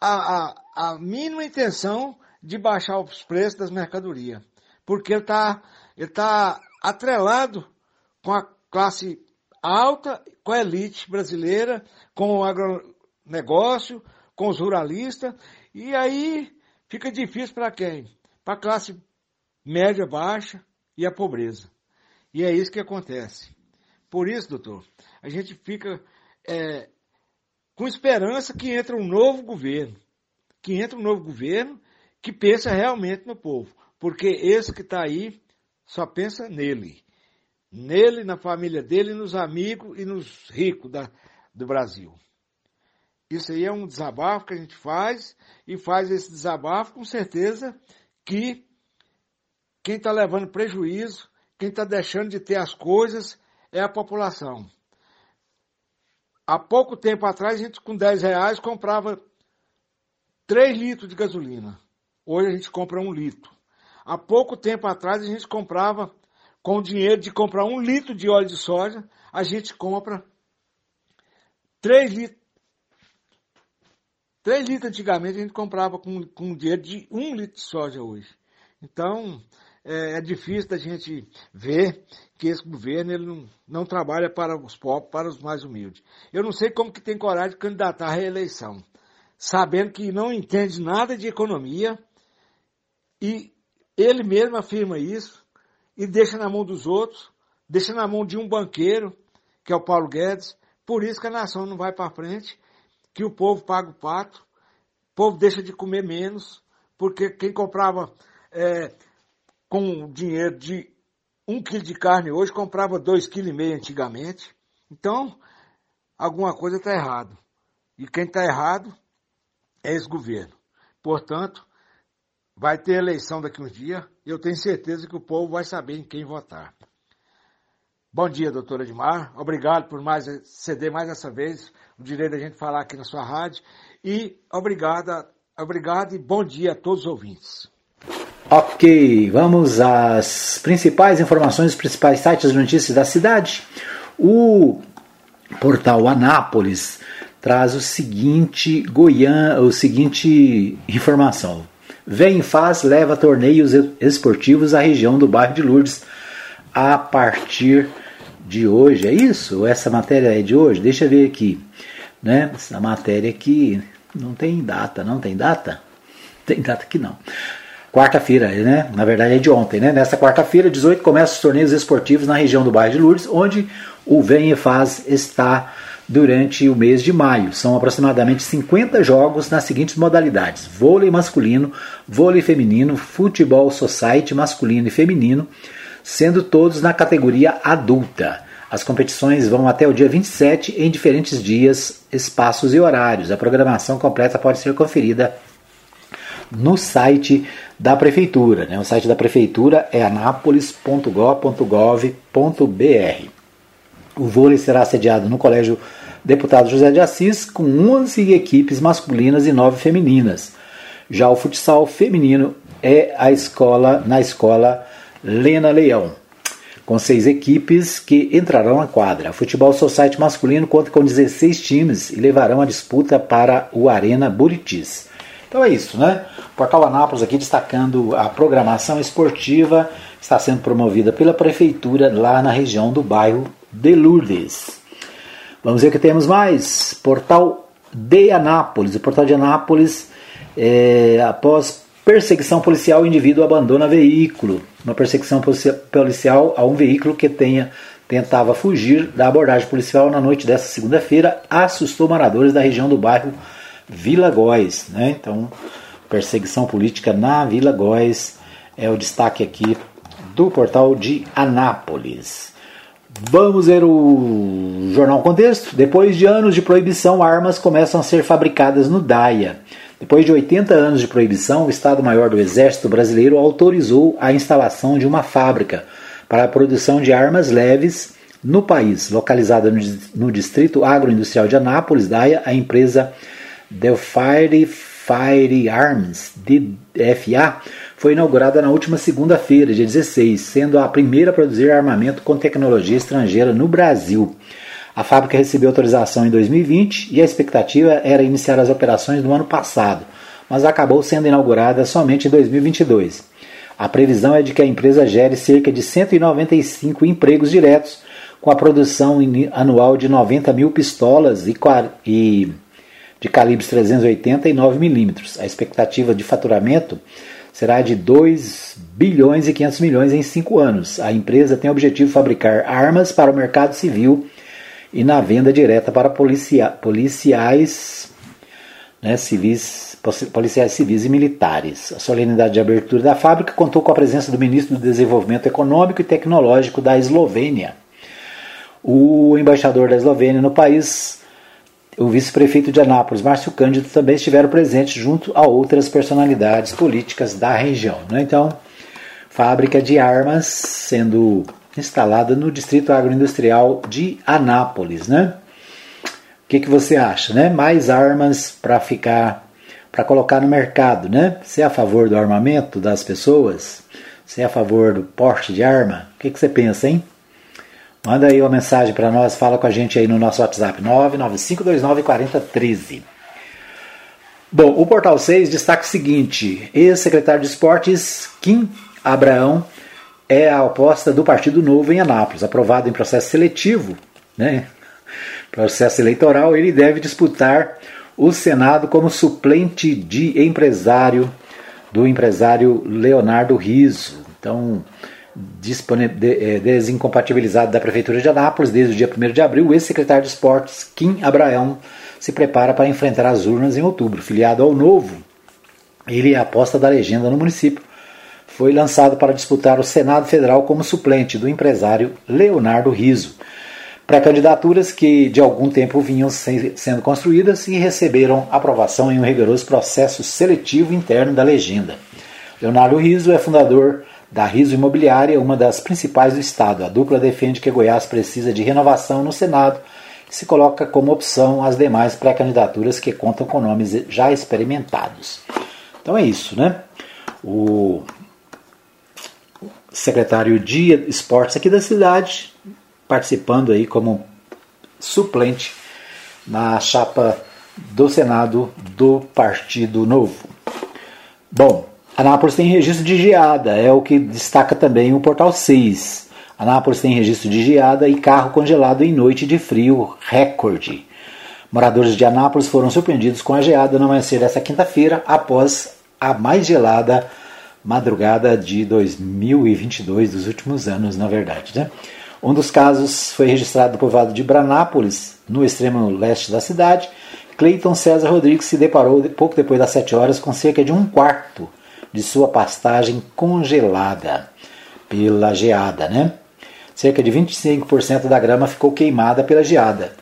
a, a, a mínima intenção de baixar os preços das mercadorias, porque ele está ele tá atrelado com a classe alta, com a elite brasileira, com o agronegócio, com os ruralistas, e aí fica difícil para quem? Para a classe média baixa e a pobreza. E é isso que acontece. Por isso, doutor, a gente fica é, com esperança que entre um novo governo, que entre um novo governo que pensa realmente no povo, porque esse que está aí só pensa nele, nele, na família dele, nos amigos e nos ricos da, do Brasil. Isso aí é um desabafo que a gente faz e faz esse desabafo com certeza que quem está levando prejuízo, quem está deixando de ter as coisas é a população. Há pouco tempo atrás, a gente com 10 reais comprava 3 litros de gasolina. Hoje a gente compra um litro. Há pouco tempo atrás, a gente comprava, com o dinheiro de comprar um litro de óleo de soja, a gente compra 3 litros. 3 litros antigamente a gente comprava com, com dinheiro de 1 litro de soja hoje. Então, é, é, difícil da gente ver que esse governo ele não, não trabalha para os pobres, para os mais humildes. Eu não sei como que tem coragem de candidatar à reeleição, sabendo que não entende nada de economia e ele mesmo afirma isso e deixa na mão dos outros, deixa na mão de um banqueiro, que é o Paulo Guedes. Por isso que a nação não vai para frente, que o povo paga o pato, o povo deixa de comer menos, porque quem comprava é, com dinheiro de um quilo de carne hoje, comprava dois quilos e meio antigamente. Então, alguma coisa está errado. E quem está errado é esse governo. Portanto, vai ter eleição daqui uns dias e eu tenho certeza que o povo vai saber em quem votar. Bom dia, doutora Edmar. Obrigado por mais ceder mais essa vez o direito da gente falar aqui na sua rádio. E obrigado, obrigado e bom dia a todos os ouvintes. Ok, vamos às principais informações, os principais sites de notícias da cidade. O portal Anápolis traz o seguinte Goiânia, o seguinte informação. Vem faz leva torneios esportivos à região do bairro de Lourdes a partir de hoje. É isso? Essa matéria é de hoje? Deixa eu ver aqui. Né? Essa matéria aqui não tem data, não tem data? Tem data aqui não quarta-feira, né? Na verdade é de ontem, né? Nesta quarta-feira, 18, começam os torneios esportivos na região do bairro de Lourdes, onde o e Faz está durante o mês de maio. São aproximadamente 50 jogos nas seguintes modalidades: vôlei masculino, vôlei feminino, futebol society masculino e feminino, sendo todos na categoria adulta. As competições vão até o dia 27 em diferentes dias, espaços e horários. A programação completa pode ser conferida no site da prefeitura. Né? O site da prefeitura é anápolis.gov.br. O vôlei será sediado no Colégio deputado José de Assis, com 11 equipes masculinas e 9 femininas. Já o futsal feminino é a escola na escola Lena Leão, com seis equipes que entrarão na quadra. O futebol society masculino conta com 16 times e levarão a disputa para o Arena Buritis. Então é isso, né? Portal Anápolis aqui destacando a programação esportiva está sendo promovida pela prefeitura lá na região do bairro de Lourdes. Vamos ver o que temos mais. Portal de Anápolis. O portal de Anápolis, é, após perseguição policial, o indivíduo abandona veículo. Uma perseguição policial a um veículo que tenha tentava fugir da abordagem policial na noite desta segunda-feira, assustou moradores da região do bairro Vila Góis. Né? Então, perseguição política na Vila Góis é o destaque aqui do portal de Anápolis. Vamos ver o Jornal Contexto. Depois de anos de proibição, armas começam a ser fabricadas no DAIA. Depois de 80 anos de proibição, o Estado-Maior do Exército Brasileiro autorizou a instalação de uma fábrica para a produção de armas leves no país. Localizada no Distrito Agroindustrial de Anápolis, DAIA, a empresa Delphi Firearms, DFA, foi inaugurada na última segunda-feira, dia 16, sendo a primeira a produzir armamento com tecnologia estrangeira no Brasil. A fábrica recebeu autorização em 2020 e a expectativa era iniciar as operações no ano passado, mas acabou sendo inaugurada somente em 2022. A previsão é de que a empresa gere cerca de 195 empregos diretos, com a produção anual de 90 mil pistolas e de calibres 380 e 9 milímetros. A expectativa de faturamento será de 2 bilhões e 500 milhões em 5 anos. A empresa tem o objetivo de fabricar armas para o mercado civil e na venda direta para policia policiais, né, civis, policiais civis e militares. A solenidade de abertura da fábrica contou com a presença do ministro do Desenvolvimento Econômico e Tecnológico da Eslovênia. O embaixador da Eslovênia no país, o vice-prefeito de Anápolis, Márcio Cândido, também estiveram presentes junto a outras personalidades políticas da região. Né? Então, fábrica de armas sendo instalada no distrito agroindustrial de Anápolis. Né? O que, que você acha? Né? Mais armas para ficar, para colocar no mercado. Né? Você é a favor do armamento das pessoas? Você é a favor do porte de arma? O que, que você pensa, hein? Manda aí uma mensagem para nós, fala com a gente aí no nosso WhatsApp 995294013. Bom, o Portal 6 destaca o seguinte: ex-secretário de Esportes Kim Abraão é a aposta do Partido Novo em Anápolis, aprovado em processo seletivo, né? Processo eleitoral, ele deve disputar o Senado como suplente de empresário do empresário Leonardo Riso. Então, é, desincompatibilizado da Prefeitura de Anápolis desde o dia 1 de abril, o ex-secretário de Esportes, Kim Abraão, se prepara para enfrentar as urnas em outubro. Filiado ao Novo, ele é aposta da legenda no município. Foi lançado para disputar o Senado Federal como suplente do empresário Leonardo Riso. Pré-candidaturas que de algum tempo vinham sendo construídas e receberam aprovação em um rigoroso processo seletivo interno da legenda. Leonardo Riso é fundador da Riso Imobiliária, uma das principais do Estado. A dupla defende que Goiás precisa de renovação no Senado e se coloca como opção as demais pré-candidaturas que contam com nomes já experimentados. Então é isso, né? O secretário de Esportes aqui da cidade, participando aí como suplente na chapa do Senado do Partido Novo. Bom, Anápolis tem registro de geada, é o que destaca também o Portal 6. Anápolis tem registro de geada e carro congelado em noite de frio recorde. Moradores de Anápolis foram surpreendidos com a geada no amanhecer desta quinta-feira, após a mais gelada madrugada de 2022, dos últimos anos, na verdade. Né? Um dos casos foi registrado no povoado de Branápolis, no extremo leste da cidade. Cleiton César Rodrigues se deparou pouco depois das 7 horas com cerca de um quarto de sua pastagem congelada pela geada, né? Cerca de 25% da grama ficou queimada pela geada.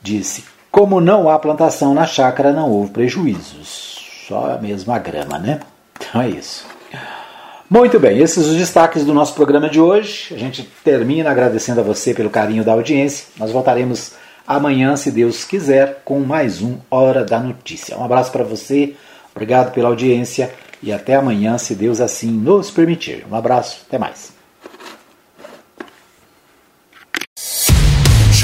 Disse: Como não há plantação na chácara, não houve prejuízos. Só mesmo a grama, né? Então é isso. Muito bem, esses os destaques do nosso programa de hoje. A gente termina agradecendo a você pelo carinho da audiência. Nós voltaremos amanhã, se Deus quiser, com mais um Hora da Notícia. Um abraço para você, obrigado pela audiência e até amanhã, se Deus assim nos permitir. Um abraço, até mais.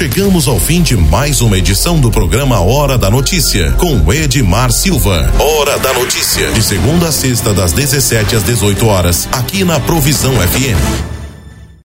Chegamos ao fim de mais uma edição do programa Hora da Notícia, com Edmar Silva. Hora da Notícia, de segunda a sexta, das 17 às 18 horas, aqui na Provisão FM.